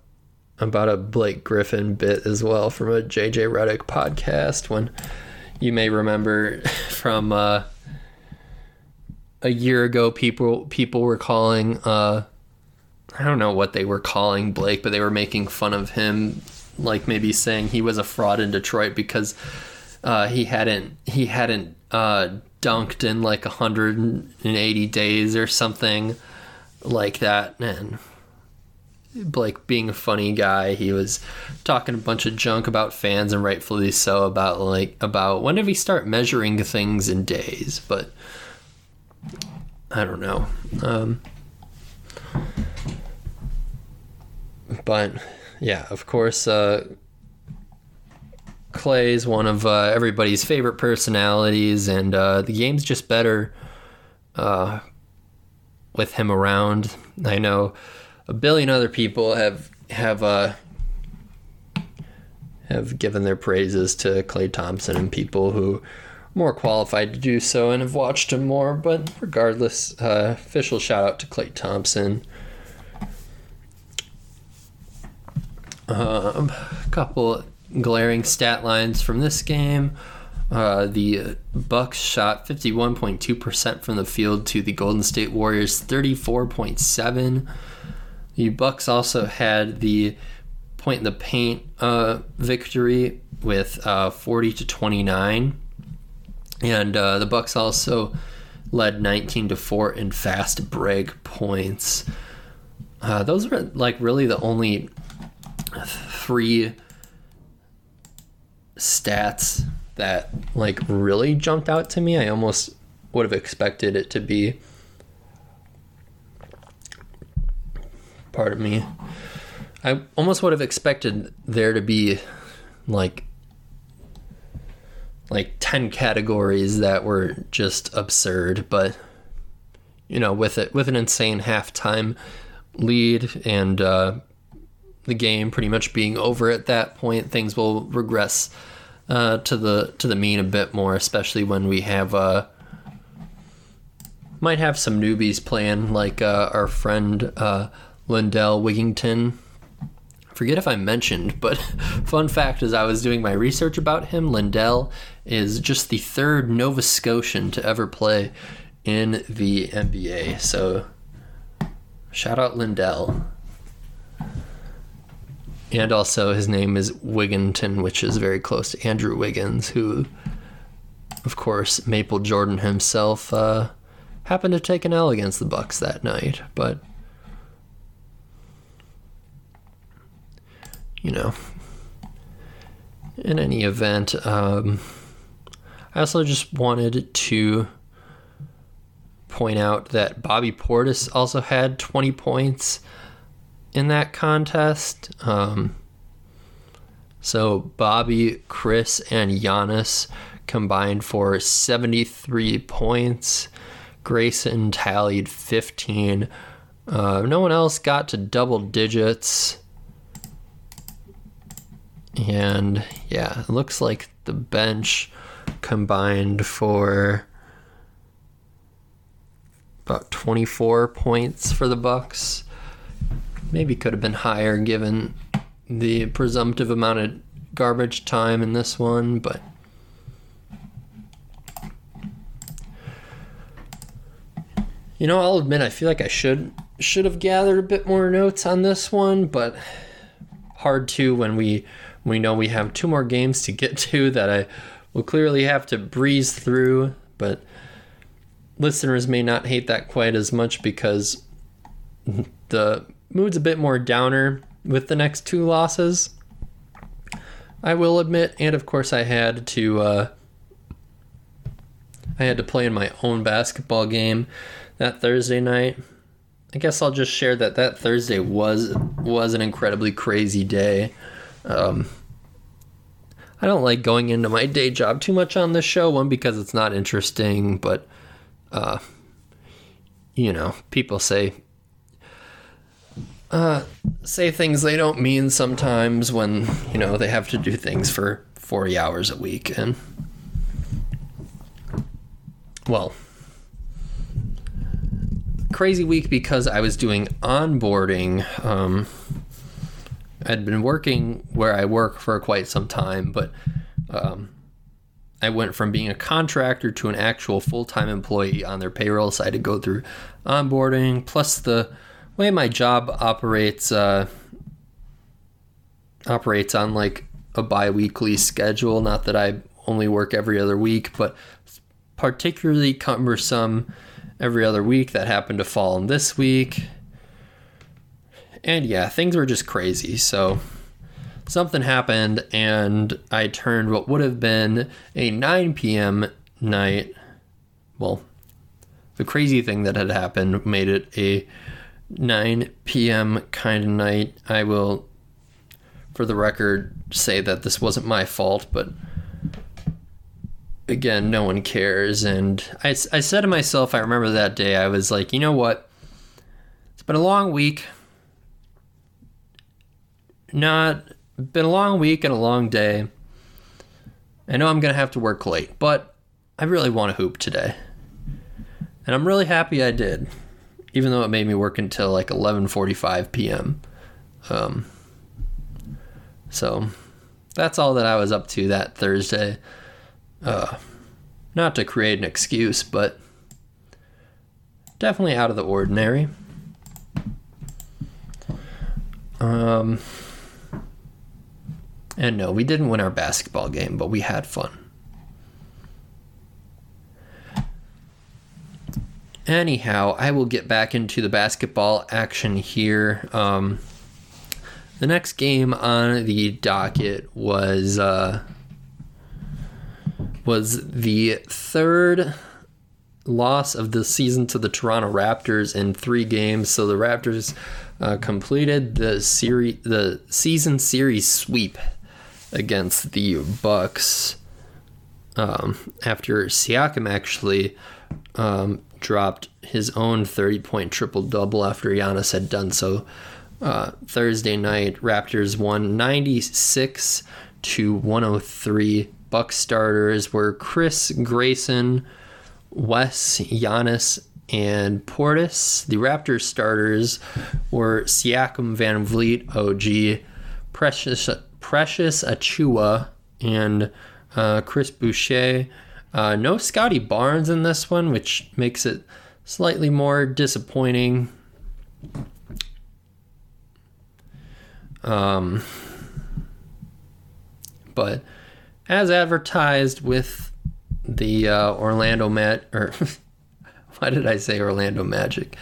about a Blake Griffin bit as well from a JJ Redick podcast when you may remember from uh, a year ago people people were calling uh, I don't know what they were calling Blake but they were making fun of him like maybe saying he was a fraud in Detroit because uh, he hadn't he hadn't uh, dunked in like 180 days or something like that. And like being a funny guy, he was talking a bunch of junk about fans and rightfully so about like about when did we start measuring things in days, but I don't know. Um, but yeah, of course, uh, Klay's one of uh, everybody's favorite personalities, and uh, the game's just better uh, with him around. I know a billion other people have have uh, have given their praises to Klay Thompson and people who more qualified to do so and have watched him more. But regardless, uh, official shout out to Klay Thompson. A um, couple glaring stat lines from this game. Uh, the Bucks shot 51.2% from the field to the Golden State Warriors 34.7. The Bucks also had the point in the paint uh, victory with uh, 40 to 29, and uh, the Bucks also led 19 to 4 in fast break points. Uh, those were like really the only three stats that like really jumped out to me. I almost would have expected it to be part of me. I almost would have expected there to be like like 10 categories that were just absurd, but you know, with it with an insane halftime lead and uh, the game pretty much being over at that point, things will regress uh, to the to the mean a bit more, especially when we have uh, might have some newbies playing, like uh, our friend uh, Lindell Wigginton. Forget if I mentioned, but fun fact as I was doing my research about him, Lindell is just the third Nova Scotian to ever play in the NBA. So shout out Lindell and also his name is Wigginton, which is very close to Andrew Wiggins, who of course, Maple Jordan himself uh, happened to take an L against the Bucks that night, but you know, in any event, um, I also just wanted to point out that Bobby Portis also had 20 points in that contest. Um, so Bobby, Khris, and Giannis combined for 73 points. Grayson tallied 15. Uh, no one else got to double digits. And yeah, it looks like the bench combined for about 24 points for the Bucks. Maybe could have been higher given the presumptive amount of garbage time in this one, but you know, I'll admit I feel like I should should have gathered a bit more notes on this one, but hard to when we we know we have two more games to get to that I will clearly have to breeze through, but listeners may not hate that quite as much because the mood's a bit more downer with the next two losses. I will admit, and of course I had to uh, I had to play in my own basketball game that Thursday night. I guess I'll just share that that Thursday was was an incredibly crazy day. Um, I don't like going into my day job too much on this show. One because it's not interesting, but uh, you know, people say uh, say things they don't mean sometimes when you know they have to do things for 40 hours a week and well crazy week because I was doing onboarding. Um, I'd been working where I work for quite some time, but um, I went from being a contractor to an actual full time employee on their payroll. So I had to go through onboarding, plus the way my job operates uh, operates on like a bi-weekly schedule. Not that I only work every other week, but particularly cumbersome every other week that happened to fall in this week. And yeah, things were just crazy. So something happened, and I turned what would have been a 9 p.m. night. Well, the crazy thing that had happened made it a 9 p.m. kind of night. I will, for the record, say that this wasn't my fault, but again, no one cares. And I, I said to myself, I remember that day, I was like, you know what? It's been a long week. Not been a long week and a long day. I know I'm going to have to work late, but I really want to hoop today. And I'm really happy I did, even though it made me work until like 11:45 p.m. Um, so that's all that I was up to that Thursday. Uh, not to create an excuse, but definitely out of the ordinary. Um, and no, we didn't win our basketball game, but we had fun. Anyhow, I will get back into the basketball action here. Um, the next game on the docket was uh, was the third loss of the season to the Toronto Raptors in three games. So the Raptors uh, completed the series, the season series sweep against the Bucks um, after Siakam actually um, dropped his own 30 point triple double after Giannis had done so. Uh, Thursday night, Raptors won 96 to 103 Buck starters were Khris Grayson, Wes Giannis, and Portis. The Raptors starters were Siakam, VanVleet, OG, Precious Precious Achiuwa, and uh, Chris Boucher. Uh, no Scottie Barnes in this one, which makes it slightly more disappointing. Um, but as advertised with the uh, Orlando Mat or why did I say Orlando Magic?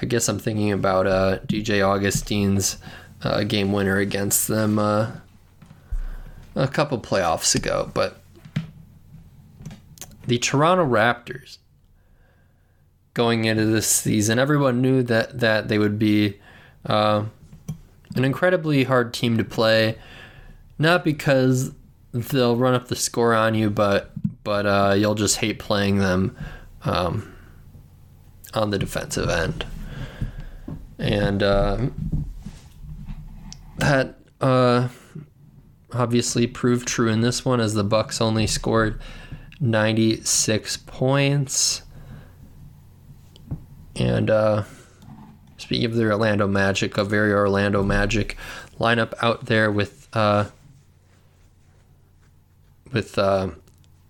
I guess I'm thinking about uh, DJ Augustin's uh, game winner against them uh, a couple playoffs ago. But the Toronto Raptors going into this season, everyone knew that that they would be uh, an incredibly hard team to play. Not because they'll run up the score on you, but but uh, you'll just hate playing them um, on the defensive end, and uh, that uh, obviously proved true in this one as the Bucks only scored 96 points, and uh, speaking of the Orlando Magic, a very Orlando Magic lineup out there with uh, with uh,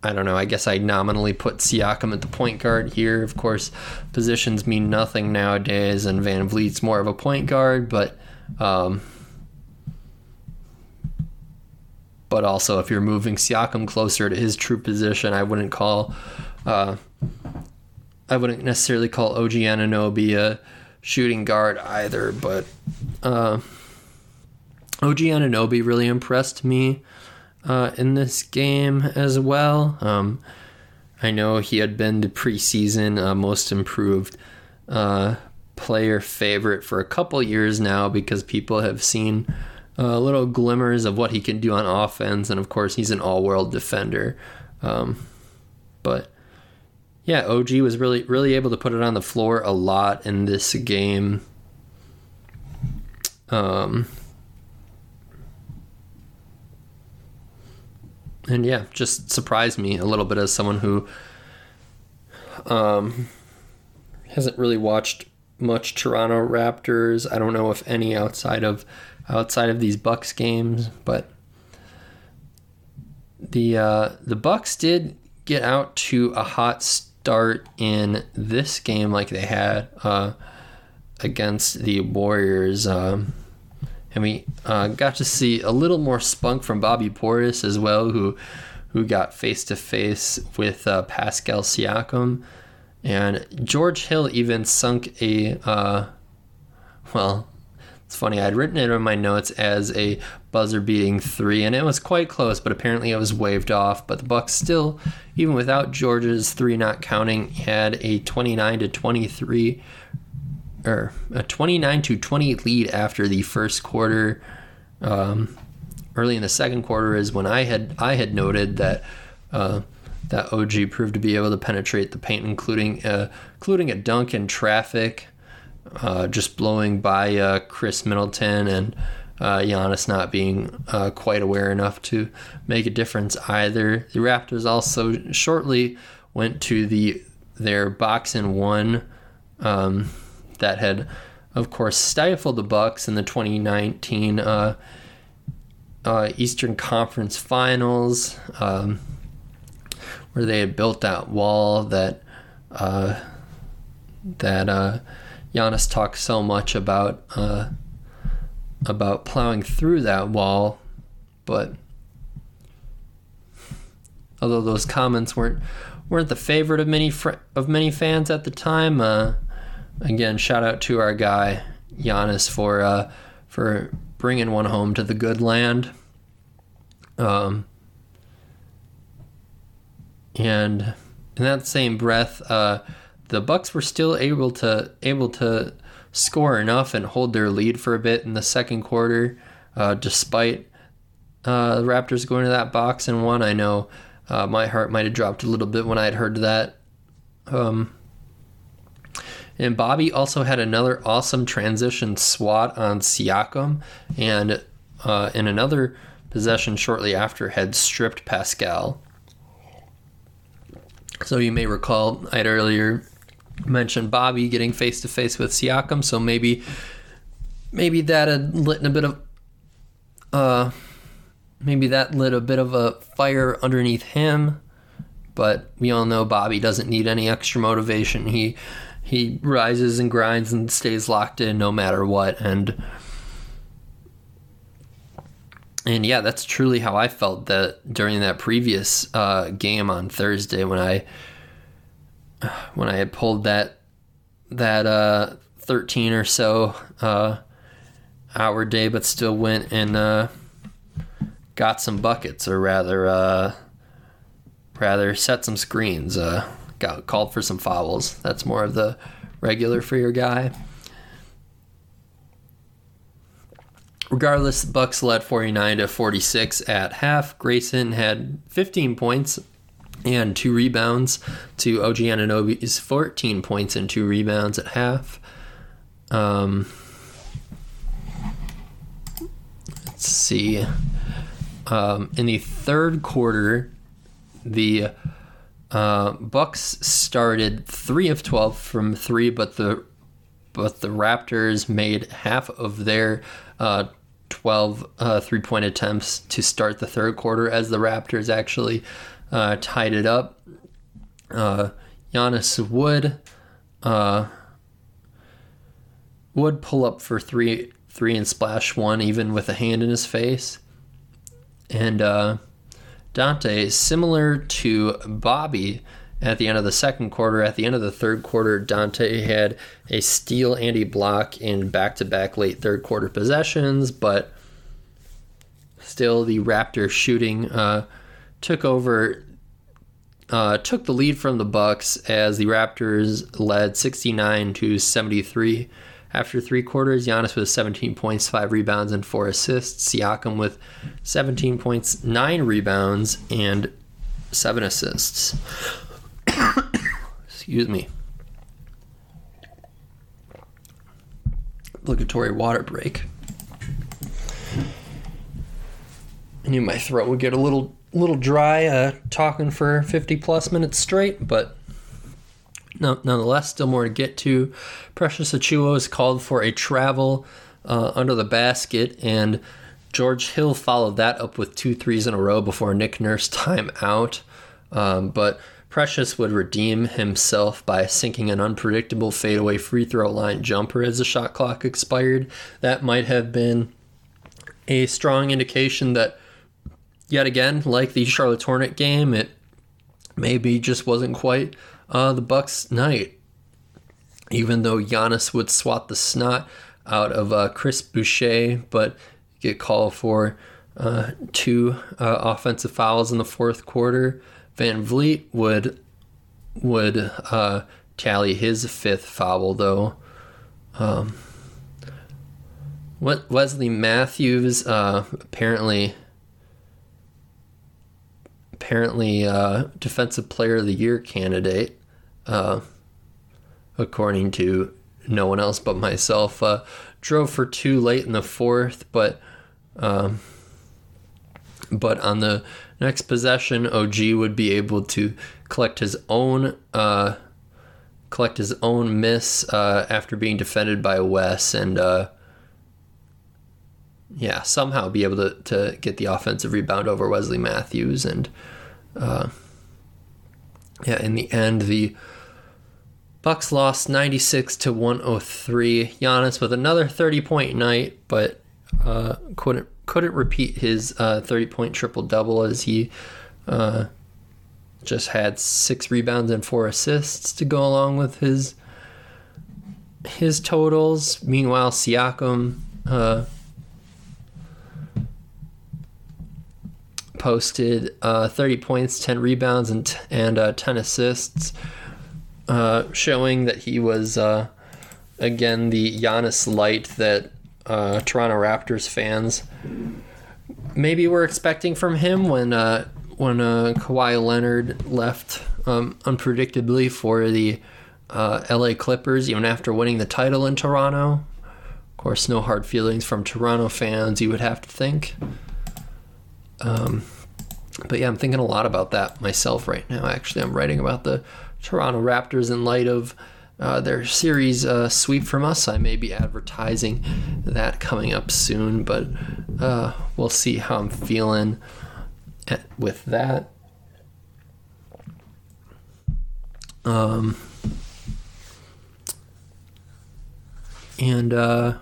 I don't know. I guess I nominally put Siakam at the point guard here. Of course, positions mean nothing nowadays, and VanVleet's more of a point guard, but um, but also if you're moving Siakam closer to his true position, I wouldn't call uh, I wouldn't necessarily call OG Anunoby a shooting guard either, but uh, OG Anunoby really impressed me uh, in this game as well. Um, I know he had been the preseason uh, most improved uh, player favorite for a couple years now because people have seen uh, little glimmers of what he can do on offense, and of course, he's an all world defender. Um, but yeah, OG was really really able to put it on the floor a lot in this game. Um, and yeah, just surprised me a little bit as someone who um, hasn't really watched much Toronto Raptors. I don't know if any outside of outside of these Bucks games, but the uh, the Bucks did get out to a hot start in this game, like they had uh, against the Warriors. Um, and we uh, got to see a little more spunk from Bobby Portis as well, who who got face to face with uh, Pascal Siakam, and George Hill even sunk a uh, well. It's funny. I'd written it in my notes as a buzzer-beating three, and it was quite close, but apparently it was waved off. But the Bucks still, even without George's three not counting, had a 29 to 23 or a 29 to 20 lead after the first quarter. Um, early in the second quarter is when I had I had noted that uh, that OG proved to be able to penetrate the paint, including uh, including a dunk in traffic, uh, just blowing by uh, Khris Middleton and uh, Giannis not being uh, quite aware enough to make a difference either. The Raptors also shortly went to the their box and one. Um, that had, of course, stifled the Bucks in the 2019 uh, uh, Eastern Conference Finals, um, where they had built that wall that uh, that Giannis talked so much about uh, about plowing through that wall, but although those comments weren't weren't the favorite of many fr- of many fans at the time, uh, again, shout out to our guy Giannis for uh, for bringing one home to the good land. Um, and in that same breath, uh, the Bucks were still able to able to score enough and hold their lead for a bit in the second quarter, uh, despite uh, the Raptors going to that box and one. I know uh, my heart might have dropped a little bit when I had heard that. Um, and Bobby also had another awesome transition swat on Siakam, and uh, in another possession shortly after had stripped Pascal. So you may recall I had earlier mentioned Bobby getting face to face with Siakam, so maybe maybe that had lit a bit of uh maybe that lit a bit of a fire underneath him. But we all know Bobby doesn't need any extra motivation. He he rises and grinds and stays locked in no matter what. And and yeah, that's truly how I felt that during that previous uh, game on Thursday when I when I had pulled that that uh, 13 or so uh, hour day, but still went and uh, got some buckets, or rather, uh, rather set some screens. Uh, got called for some fouls. That's more of the regular for your guy. Regardless, Bucks led 49 to 46 at half. Grayson had 15 points and two rebounds to OG Anunoby's 14 points and two rebounds at half. Um, let's see. Um, in the third quarter, the uh, Bucks started three of 12 from three, but the but the Raptors made half of their uh, 12 uh, three point attempts to start the third quarter as the Raptors actually uh, tied it up. Uh, Giannis would uh, would pull up for three three and splash one even with a hand in his face, and uh, Dante similar to Bobby at the end of the second quarter. At the end of the third quarter, Dante had a steal and a block in back to back late third quarter possessions, but still the Raptors shooting uh, took over. Uh, took the lead from the Bucks as the Raptors led 69 to 73 after three quarters. Giannis with 17 points, five rebounds, and four assists. Siakam with 17 points, nine rebounds, and seven assists. Excuse me. Obligatory water break. I knew my throat would get a little little dry uh, talking for 50 plus minutes straight, but no, nonetheless, still more to get to. Precious Achiuwa is called for a travel uh, under the basket, and George Hill followed that up with two threes in a row before Nick Nurse time out. Um, but Precious would redeem himself by sinking an unpredictable fadeaway free throw line jumper as the shot clock expired. That might have been a strong indication that, yet again, like the Charlotte Hornet game, it maybe just wasn't quite uh, the Bucks' night. Even though Giannis would swat the snot out of uh, Chris Boucher, but get called for uh, two uh, offensive fouls in the fourth quarter. VanVleet would would uh, tally his fifth foul, though. Um, what Wesley Matthews uh, apparently apparently uh, defensive player of the year candidate, uh, according to no one else but myself. Uh, drove for two late in the fourth, but um, but on the next possession, OG would be able to collect his own uh, collect his own miss uh, after being defended by Wes and uh, yeah, somehow be able to, to get the offensive rebound over Wesley Matthews and uh, yeah, in the end the Bucks lost 96 to 103. Giannis with another 30 point night, but uh, couldn't couldn't repeat his uh, 30 point triple double as he uh, just had six rebounds and four assists to go along with his his totals. Meanwhile, Siakam posted uh, 30 points, 10 rebounds, and and uh, 10 assists, uh, showing that he was uh, again the Giannis light that uh, Toronto Raptors fans maybe were expecting from him when when Kawhi Leonard left um, unpredictably for the LA Clippers, even after winning the title in Toronto. Of course, no hard feelings from Toronto fans, you would have to think. Um, but yeah, I'm thinking a lot about that myself right now. Actually, I'm writing about the Toronto Raptors in light of uh, their series uh, sweep from us. I may be advertising that coming up soon, but uh, we'll see how I'm feeling at, with that. Um, and uh,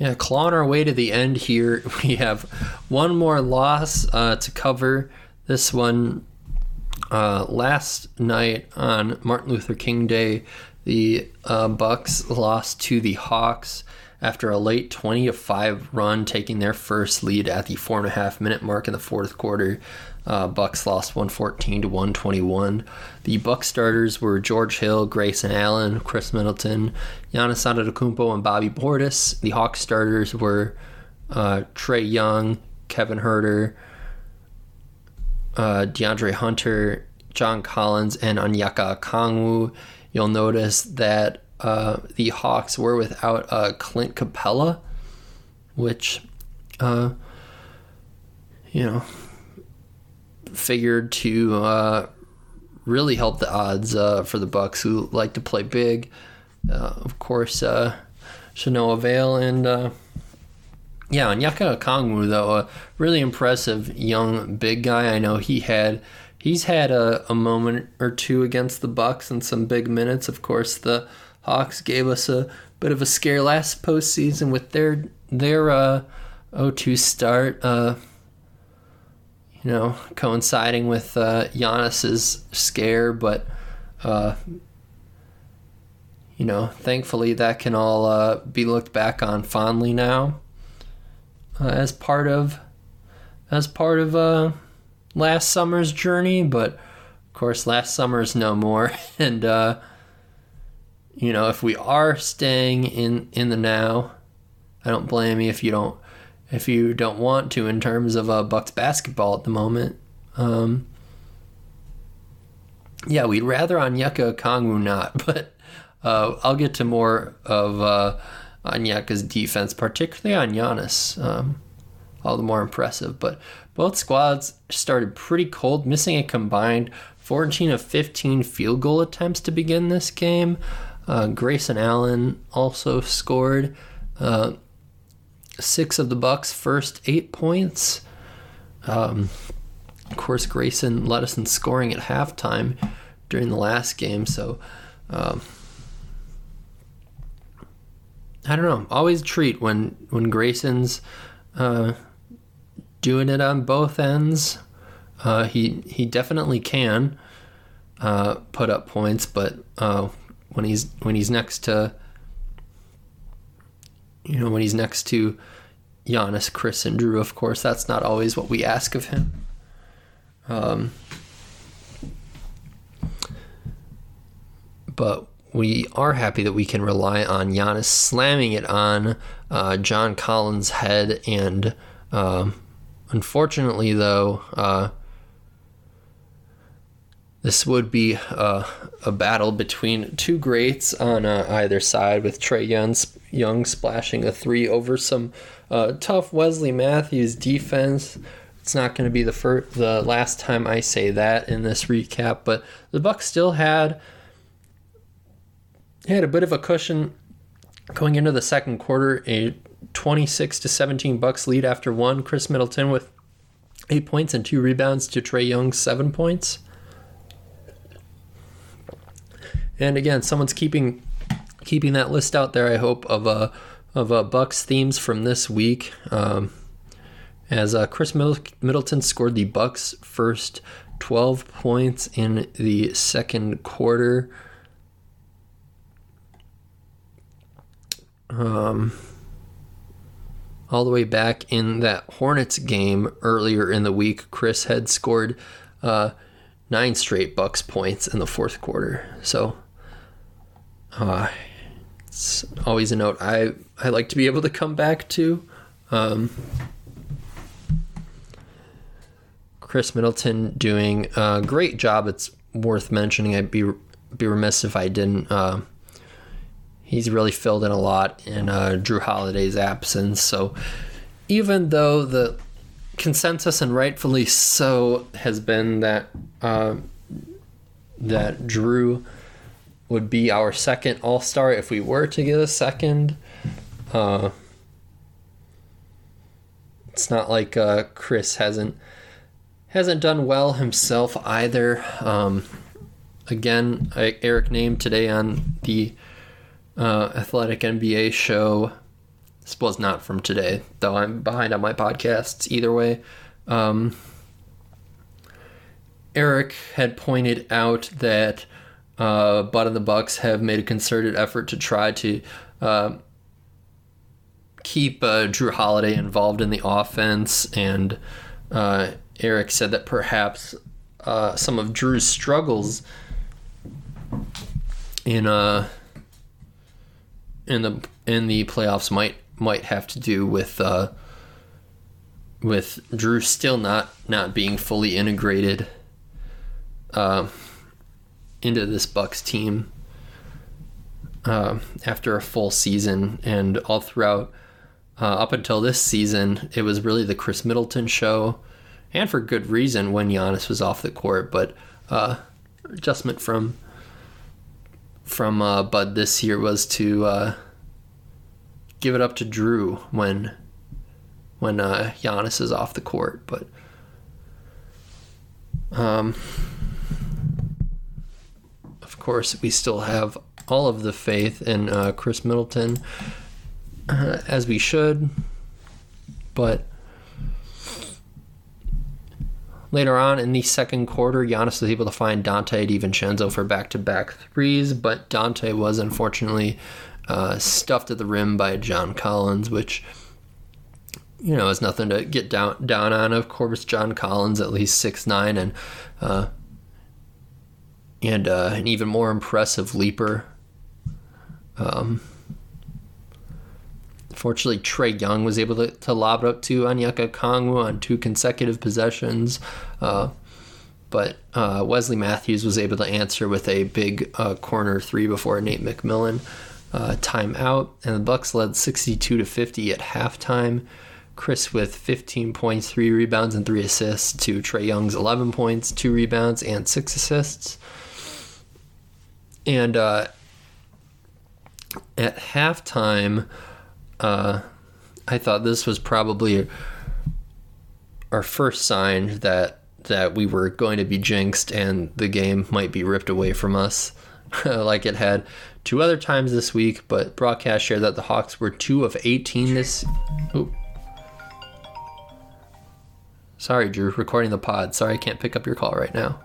Yeah, clawing our way to the end here. We have one more loss uh, to cover. This one uh, last night on Martin Luther King Day, the uh, Bucks lost to the Hawks after a late 20 to 5 run, taking their first lead at the four and a half minute mark in the fourth quarter. Uh, Bucks lost 114 to 121. The Bucks starters were George Hill, Grayson Allen, Khris Middleton, Giannis Antetokounmpo, and Bobby Portis. The Hawks starters were uh, Trae Young, Kevin Huerter, uh, DeAndre Hunter, John Collins, and Onyeka Okongwu. You'll notice that uh, the Hawks were without uh, Clint Capela, which, uh, you know, figured to uh, really help the odds uh, for the Bucks, who like to play big. Uh, of course, uh, no avail, and yeah, Onyeka Okongwu though, a really impressive young big guy. I know he had he's had a, a moment or two against the Bucks and some big minutes. Of course, the Hawks gave us a bit of a scare last postseason with their their uh, 0-2 start. Uh, you know, coinciding with uh, Giannis's scare, but uh, you know, thankfully that can all uh, be looked back on fondly now uh, as part of as part of uh, last summer's journey. But of course, last summer's no more, and uh, you know, if we are staying in in the now, I don't blame you if you don't if you don't want to in terms of uh, Bucks basketball at the moment. Um, yeah, we'd rather Onyeka Okongwu not, but uh, I'll get to more of uh, defense, particularly on Giannis. Um, all the more impressive. But both squads started pretty cold, missing a combined 14 of 15 field goal attempts to begin this game. Uh, Grayson Allen also scored uh, six of the Bucks' first eight points. Um, of course, Grayson led us in scoring at halftime during the last game, so um, I don't know. Always treat when when Grayson's uh, doing it on both ends. Uh, he he definitely can uh, put up points, but uh, when he's when he's next to you know when he's next to Giannis, Khris, and Jrue, of course, that's not always what we ask of him. Um, but we are happy that we can rely on Giannis slamming it on uh, John Collins' head and. Um, Unfortunately, though, uh, this would be uh, a battle between two greats on uh, either side, with Trae Young, Young splashing a three over some uh, tough Wesley Matthews defense. It's not going to be the first, the last time I say that in this recap, but the Bucks still had had a bit of a cushion going into the second quarter. A 26 to 17 Bucks lead after one. Khris Middleton with eight points and two rebounds to Trae Young's seven points. And again, someone's keeping keeping that list out there. I hope of uh, of uh, Bucks themes from this week. Um, as uh, Khris Middleton scored the Bucks' first 12 points in the second quarter. Um, all the way back in that Hornets game earlier in the week, Khris had scored uh, nine straight Bucks points in the fourth quarter. So uh, it's always a note I, I like to be able to come back to. Um, Khris Middleton doing a great job. It's worth mentioning. I'd be be remiss if I didn't. Uh, he's really filled in a lot in uh, Jrue Holiday's absence. So even though the consensus and rightfully so has been that uh, that Jrue would be our second All Star if we were to get a second. Uh, it's not like uh, Khris hasn't hasn't done well himself either. Um, again, I, Eric named today on the uh, Athletic NBA show this was not from today, though I'm behind on my podcasts either way. Um, Eric had pointed out that uh, Bud and the Bucks have made a concerted effort to try to uh, keep uh, Jrue Holiday involved in the offense, and uh, Eric said that perhaps uh, some of Jrue's struggles in uh in the in the playoffs might might have to do with uh, with Jrue still not not being fully integrated. Uh, into this Bucks team uh, after a full season and all throughout uh, up until this season, it was really the Khris Middleton show, and for good reason when Giannis was off the court. But uh, adjustment from from uh, Bud this year was to uh, give it up to Jrue when when uh, Giannis is off the court. But um, course, we still have all of the faith in uh, Khris Middleton uh, as we should, but later on in the second quarter, Giannis was able to find Donte DiVincenzo for back-to-back threes, but Donte was unfortunately uh, stuffed at the rim by John Collins, which you know is nothing to get down down on. Of course, John Collins at least six nine and uh, and uh, an even more impressive leaper. Um, Fortunately, Trae Young was able to, to lob it up to Onyeka Okongwu on two consecutive possessions. Uh, but uh, Wesley Matthews was able to answer with a big uh, corner three before Nate McMillan uh, timeout, and the Bucks led 62 to 50 at halftime. Khris with 15 points, three rebounds, and three assists to Trae Young's 11 points, two rebounds, and six assists. And uh, at halftime, uh, I thought this was probably our first sign that that we were going to be jinxed and the game might be ripped away from us, like it had two other times this week. But broadcast shared that the Hawks were two of 18 this. Sorry, Drew, recording the pod. Sorry, I can't pick up your call right now.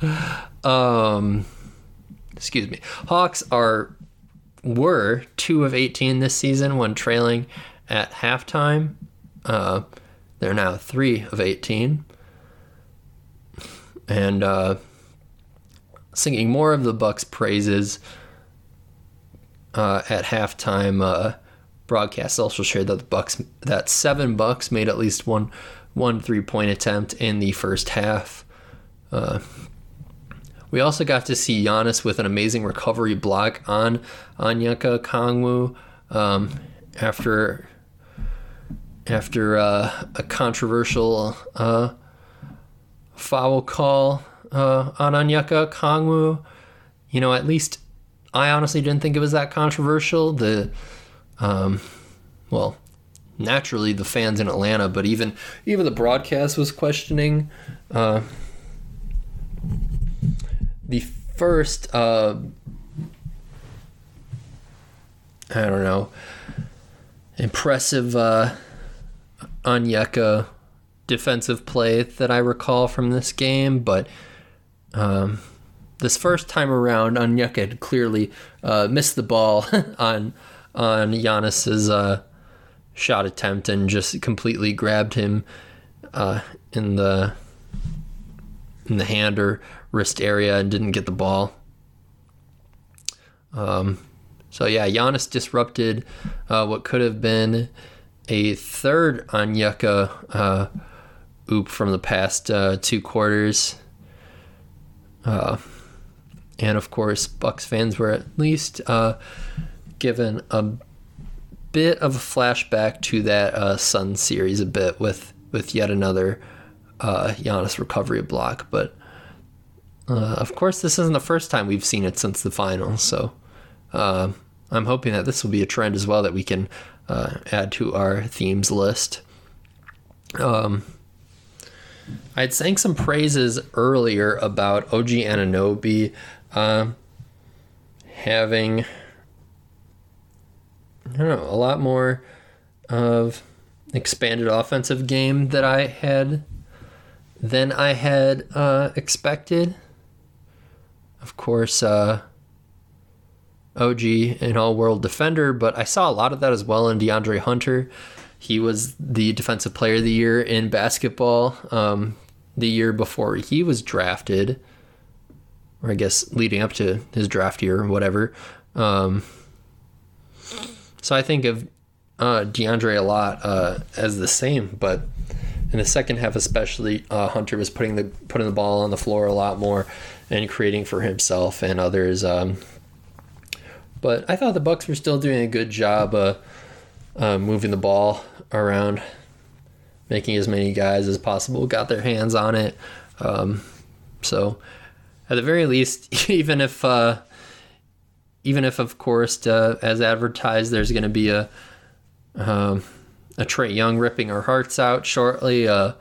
um, excuse me. Hawks are were two of 18 this season when trailing at halftime. Uh, they're now three of 18. And uh, singing more of the Bucks' praises uh, at halftime. Uh, broadcast also shared that the Bucks that seven Bucks made at least one one three point attempt in the first half. We also got to see Giannis with an amazing recovery block on Onyeka Okongwu um, after after uh, a controversial uh, foul call uh, on Onyeka Okongwu. You know, at least I honestly didn't think it was that controversial. The um, well, naturally the fans in Atlanta, but even even the broadcast was questioning uh, the first uh, I don't know impressive uh, defensive play that I recall from this game, but um, this first time around, Onyeka had clearly uh, missed the ball on on Giannis's uh, shot attempt and just completely grabbed him uh, in the in the hand or wrist area and didn't get the ball. Um, so yeah, Giannis disrupted uh, what could have been a third Onyeka uh, oop from the past uh, two quarters. Uh, and of course, Bucks fans were at least uh, given a bit of a flashback to that uh, Sun series a bit with with yet another uh, Giannis recovery block, but uh, of course, this isn't the first time we've seen it since the finals, so uh, I'm hoping that this will be a trend as well that we can uh, add to our themes list. Um, I had sang some praises earlier about OG Anunoby uh, having I don't know, a lot more of expanded offensive game that I had than I had uh, expected. Of course, uh, OG an all world defender, but I saw a lot of that as well in DeAndre Hunter. He was the defensive player of the year in basketball um, the year before he was drafted, or I guess leading up to his draft year or whatever. Um, so I think of uh, DeAndre a lot uh, as the same, but in the second half, especially, uh, Hunter was putting the putting the ball on the floor a lot more and creating for himself and others. Um, but I thought the Bucks were still doing a good job uh, uh, moving the ball around, making as many guys as possible got their hands on it. Um, so, at the very least, even if uh, even if of course uh, as advertised, there's going to be a um, a Trae Young ripping our hearts out shortly. Uh,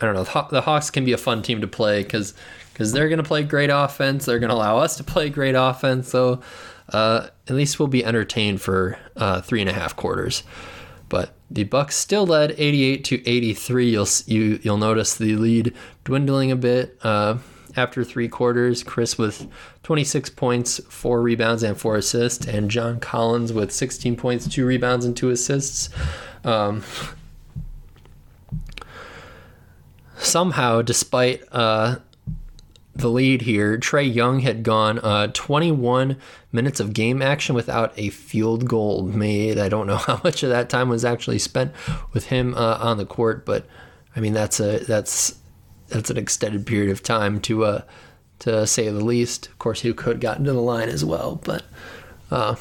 I don't know. The Hawks can be a fun team to play because because they're going to play great offense. They're going to allow us to play great offense. So uh, at least we'll be entertained for uh, three and a half quarters. But the Bucks still led 88 to 83. You'll you you'll notice the lead dwindling a bit uh, after three quarters. Khris with 26 points, four rebounds, and four assists, and John Collins with 16 points, two rebounds, and two assists. Um, somehow, despite uh, the lead here. Trae Young had gone uh, 21 minutes of game action without a field goal made. I don't know how much of that time was actually spent with him uh, on the court, but I mean that's a that's that's an extended period of time to uh, to say the least. Of course, he could have gotten to the line as well, but uh,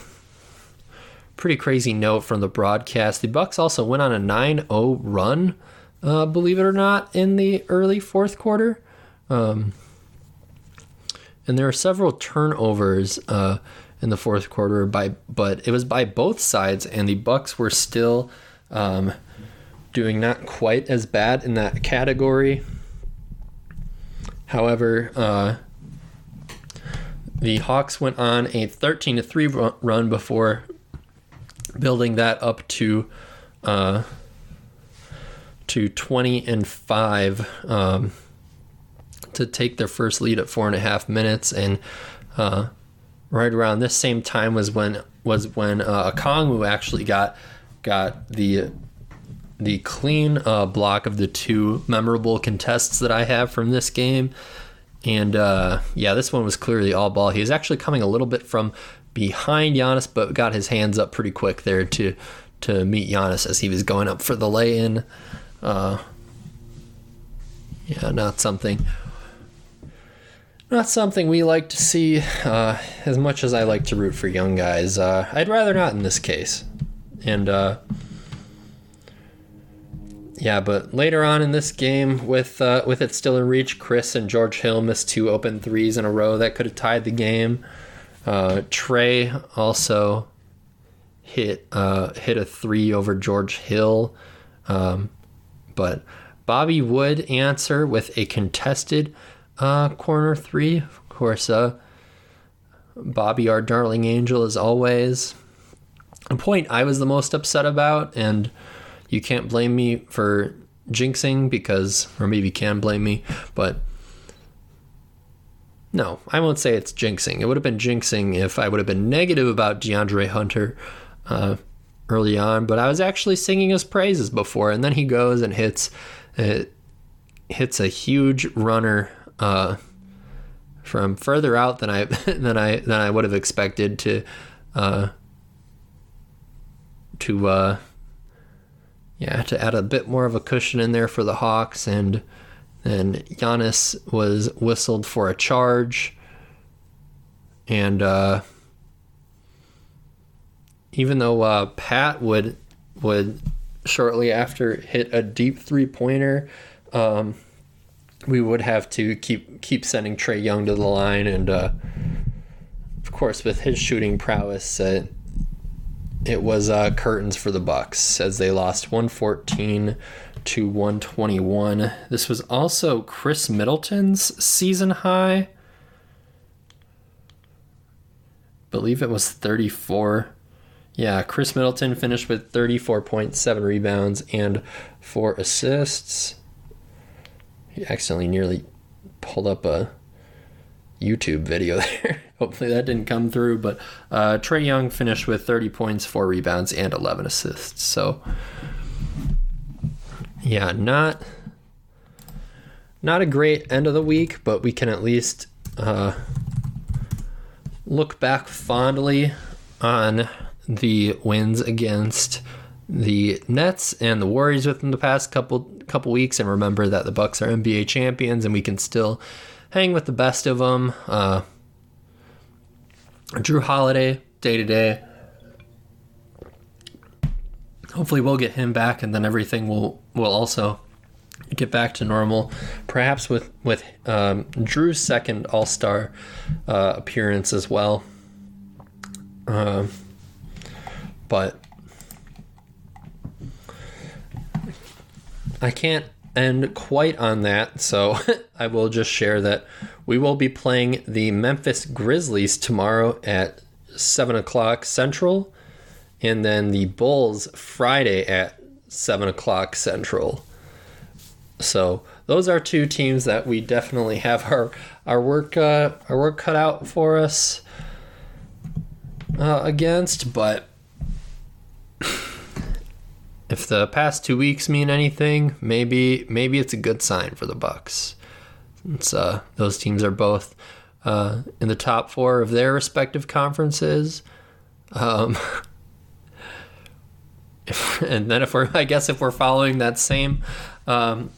pretty crazy note from the broadcast. The Bucks also went on a 9-0 run, uh, believe it or not, in the early fourth quarter. Um, and there were several turnovers uh, in the fourth quarter by but it was by both sides and the bucks were still um, doing not quite as bad in that category however uh, the hawks went on a 13 to 3 run before building that up to uh, to 20 and 5 um, to take their first lead at four and a half minutes, and uh, right around this same time was when was when uh, Okongwu actually got got the the clean uh, block of the two memorable contests that I have from this game. And uh, yeah, this one was clearly all ball. He was actually coming a little bit from behind Giannis, but got his hands up pretty quick there to to meet Giannis as he was going up for the lay in. Uh, yeah, not something not something we like to see uh, as much as I like to root for young guys. Uh, I'd rather not in this case. And uh, yeah, but later on in this game, with uh, with it still in reach, Khris and George Hill missed two open threes in a row that could have tied the game. Uh, Trae also hit uh, hit a three over George Hill, um, but Bobby would answer with a contested uh, corner three. Of course, uh, Bobby, our darling angel, as always. A point I was the most upset about, and you can't blame me for jinxing because, or maybe you can blame me, but no, I won't say it's jinxing. It would have been jinxing if I would have been negative about DeAndre Hunter uh, early on, but I was actually singing his praises before, and then he goes and hits. It uh, hits a huge runner uh, from further out than I than I than I would have expected to uh, to uh, yeah. to add a bit more of a cushion in there for the Hawks and then Giannis was whistled for a charge. And uh, even though uh, Pat would would shortly after hit a deep three pointer um, we would have to keep keep sending Trae Young to the line, and uh, of course, with his shooting prowess, it was uh, curtains for the Bucks as they lost 114 to 121. This was also Khris Middleton's season high. believe it was 34. Yeah, Chris Middleton finished with 34.7 rebounds and four assists. He accidentally nearly pulled up a YouTube video there. Hopefully that didn't come through. But uh, Trae Young finished with 30 points, four rebounds, and 11 assists. So, yeah, not not a great end of the week, but we can at least uh, look back fondly on the wins against the Nets and the Warriors within the past couple couple weeks, and remember that the Bucks are NBA champions, and we can still hang with the best of them. Uh, Jrue Holiday, day to day. Hopefully, we'll get him back, and then everything will will also get back to normal. Perhaps with with um, Jrue's second All Star uh, appearance as well. Uh, but I can't end quite on that, so I will just share that we will be playing the Memphis Grizzlies tomorrow at 7 o'clock Central, and then the Bulls Friday at 7 o'clock Central. So those are two teams that we definitely have our our work uh, our work cut out for us uh, against, but if the past two weeks mean anything, maybe maybe it's a good sign for the Bucks. It's, uh, those teams are both uh, in the top four of their respective conferences. Um, and then if we're, I guess, if we're following that same um,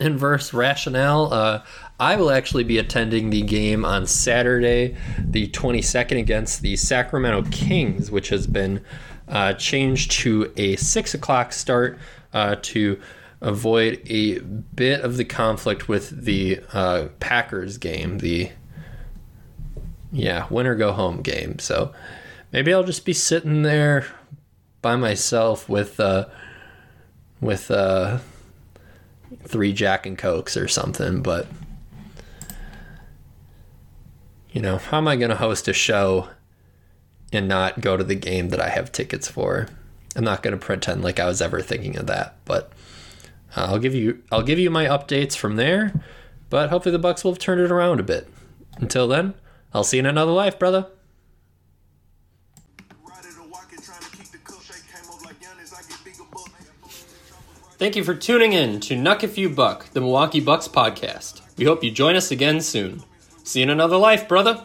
inverse rationale, uh, I will actually be attending the game on Saturday, the 22nd, against the Sacramento Kings, which has been uh, changed to a six o'clock start uh, to avoid a bit of the conflict with the uh, Packers game, the yeah winner go home game. So maybe I'll just be sitting there by myself with uh, with uh, three Jack and Cokes or something, but. You know, how am I going to host a show and not go to the game that I have tickets for. I'm not going to pretend like I was ever thinking of that, but uh, I'll give you I'll give you my updates from there. But hopefully the Bucks will have turned it around a bit. Until then, I'll see you in another life, brother. Thank you for tuning in to Nuck If You Buck, the Milwaukee Bucks podcast. We hope you join us again soon. See you in another life, brother.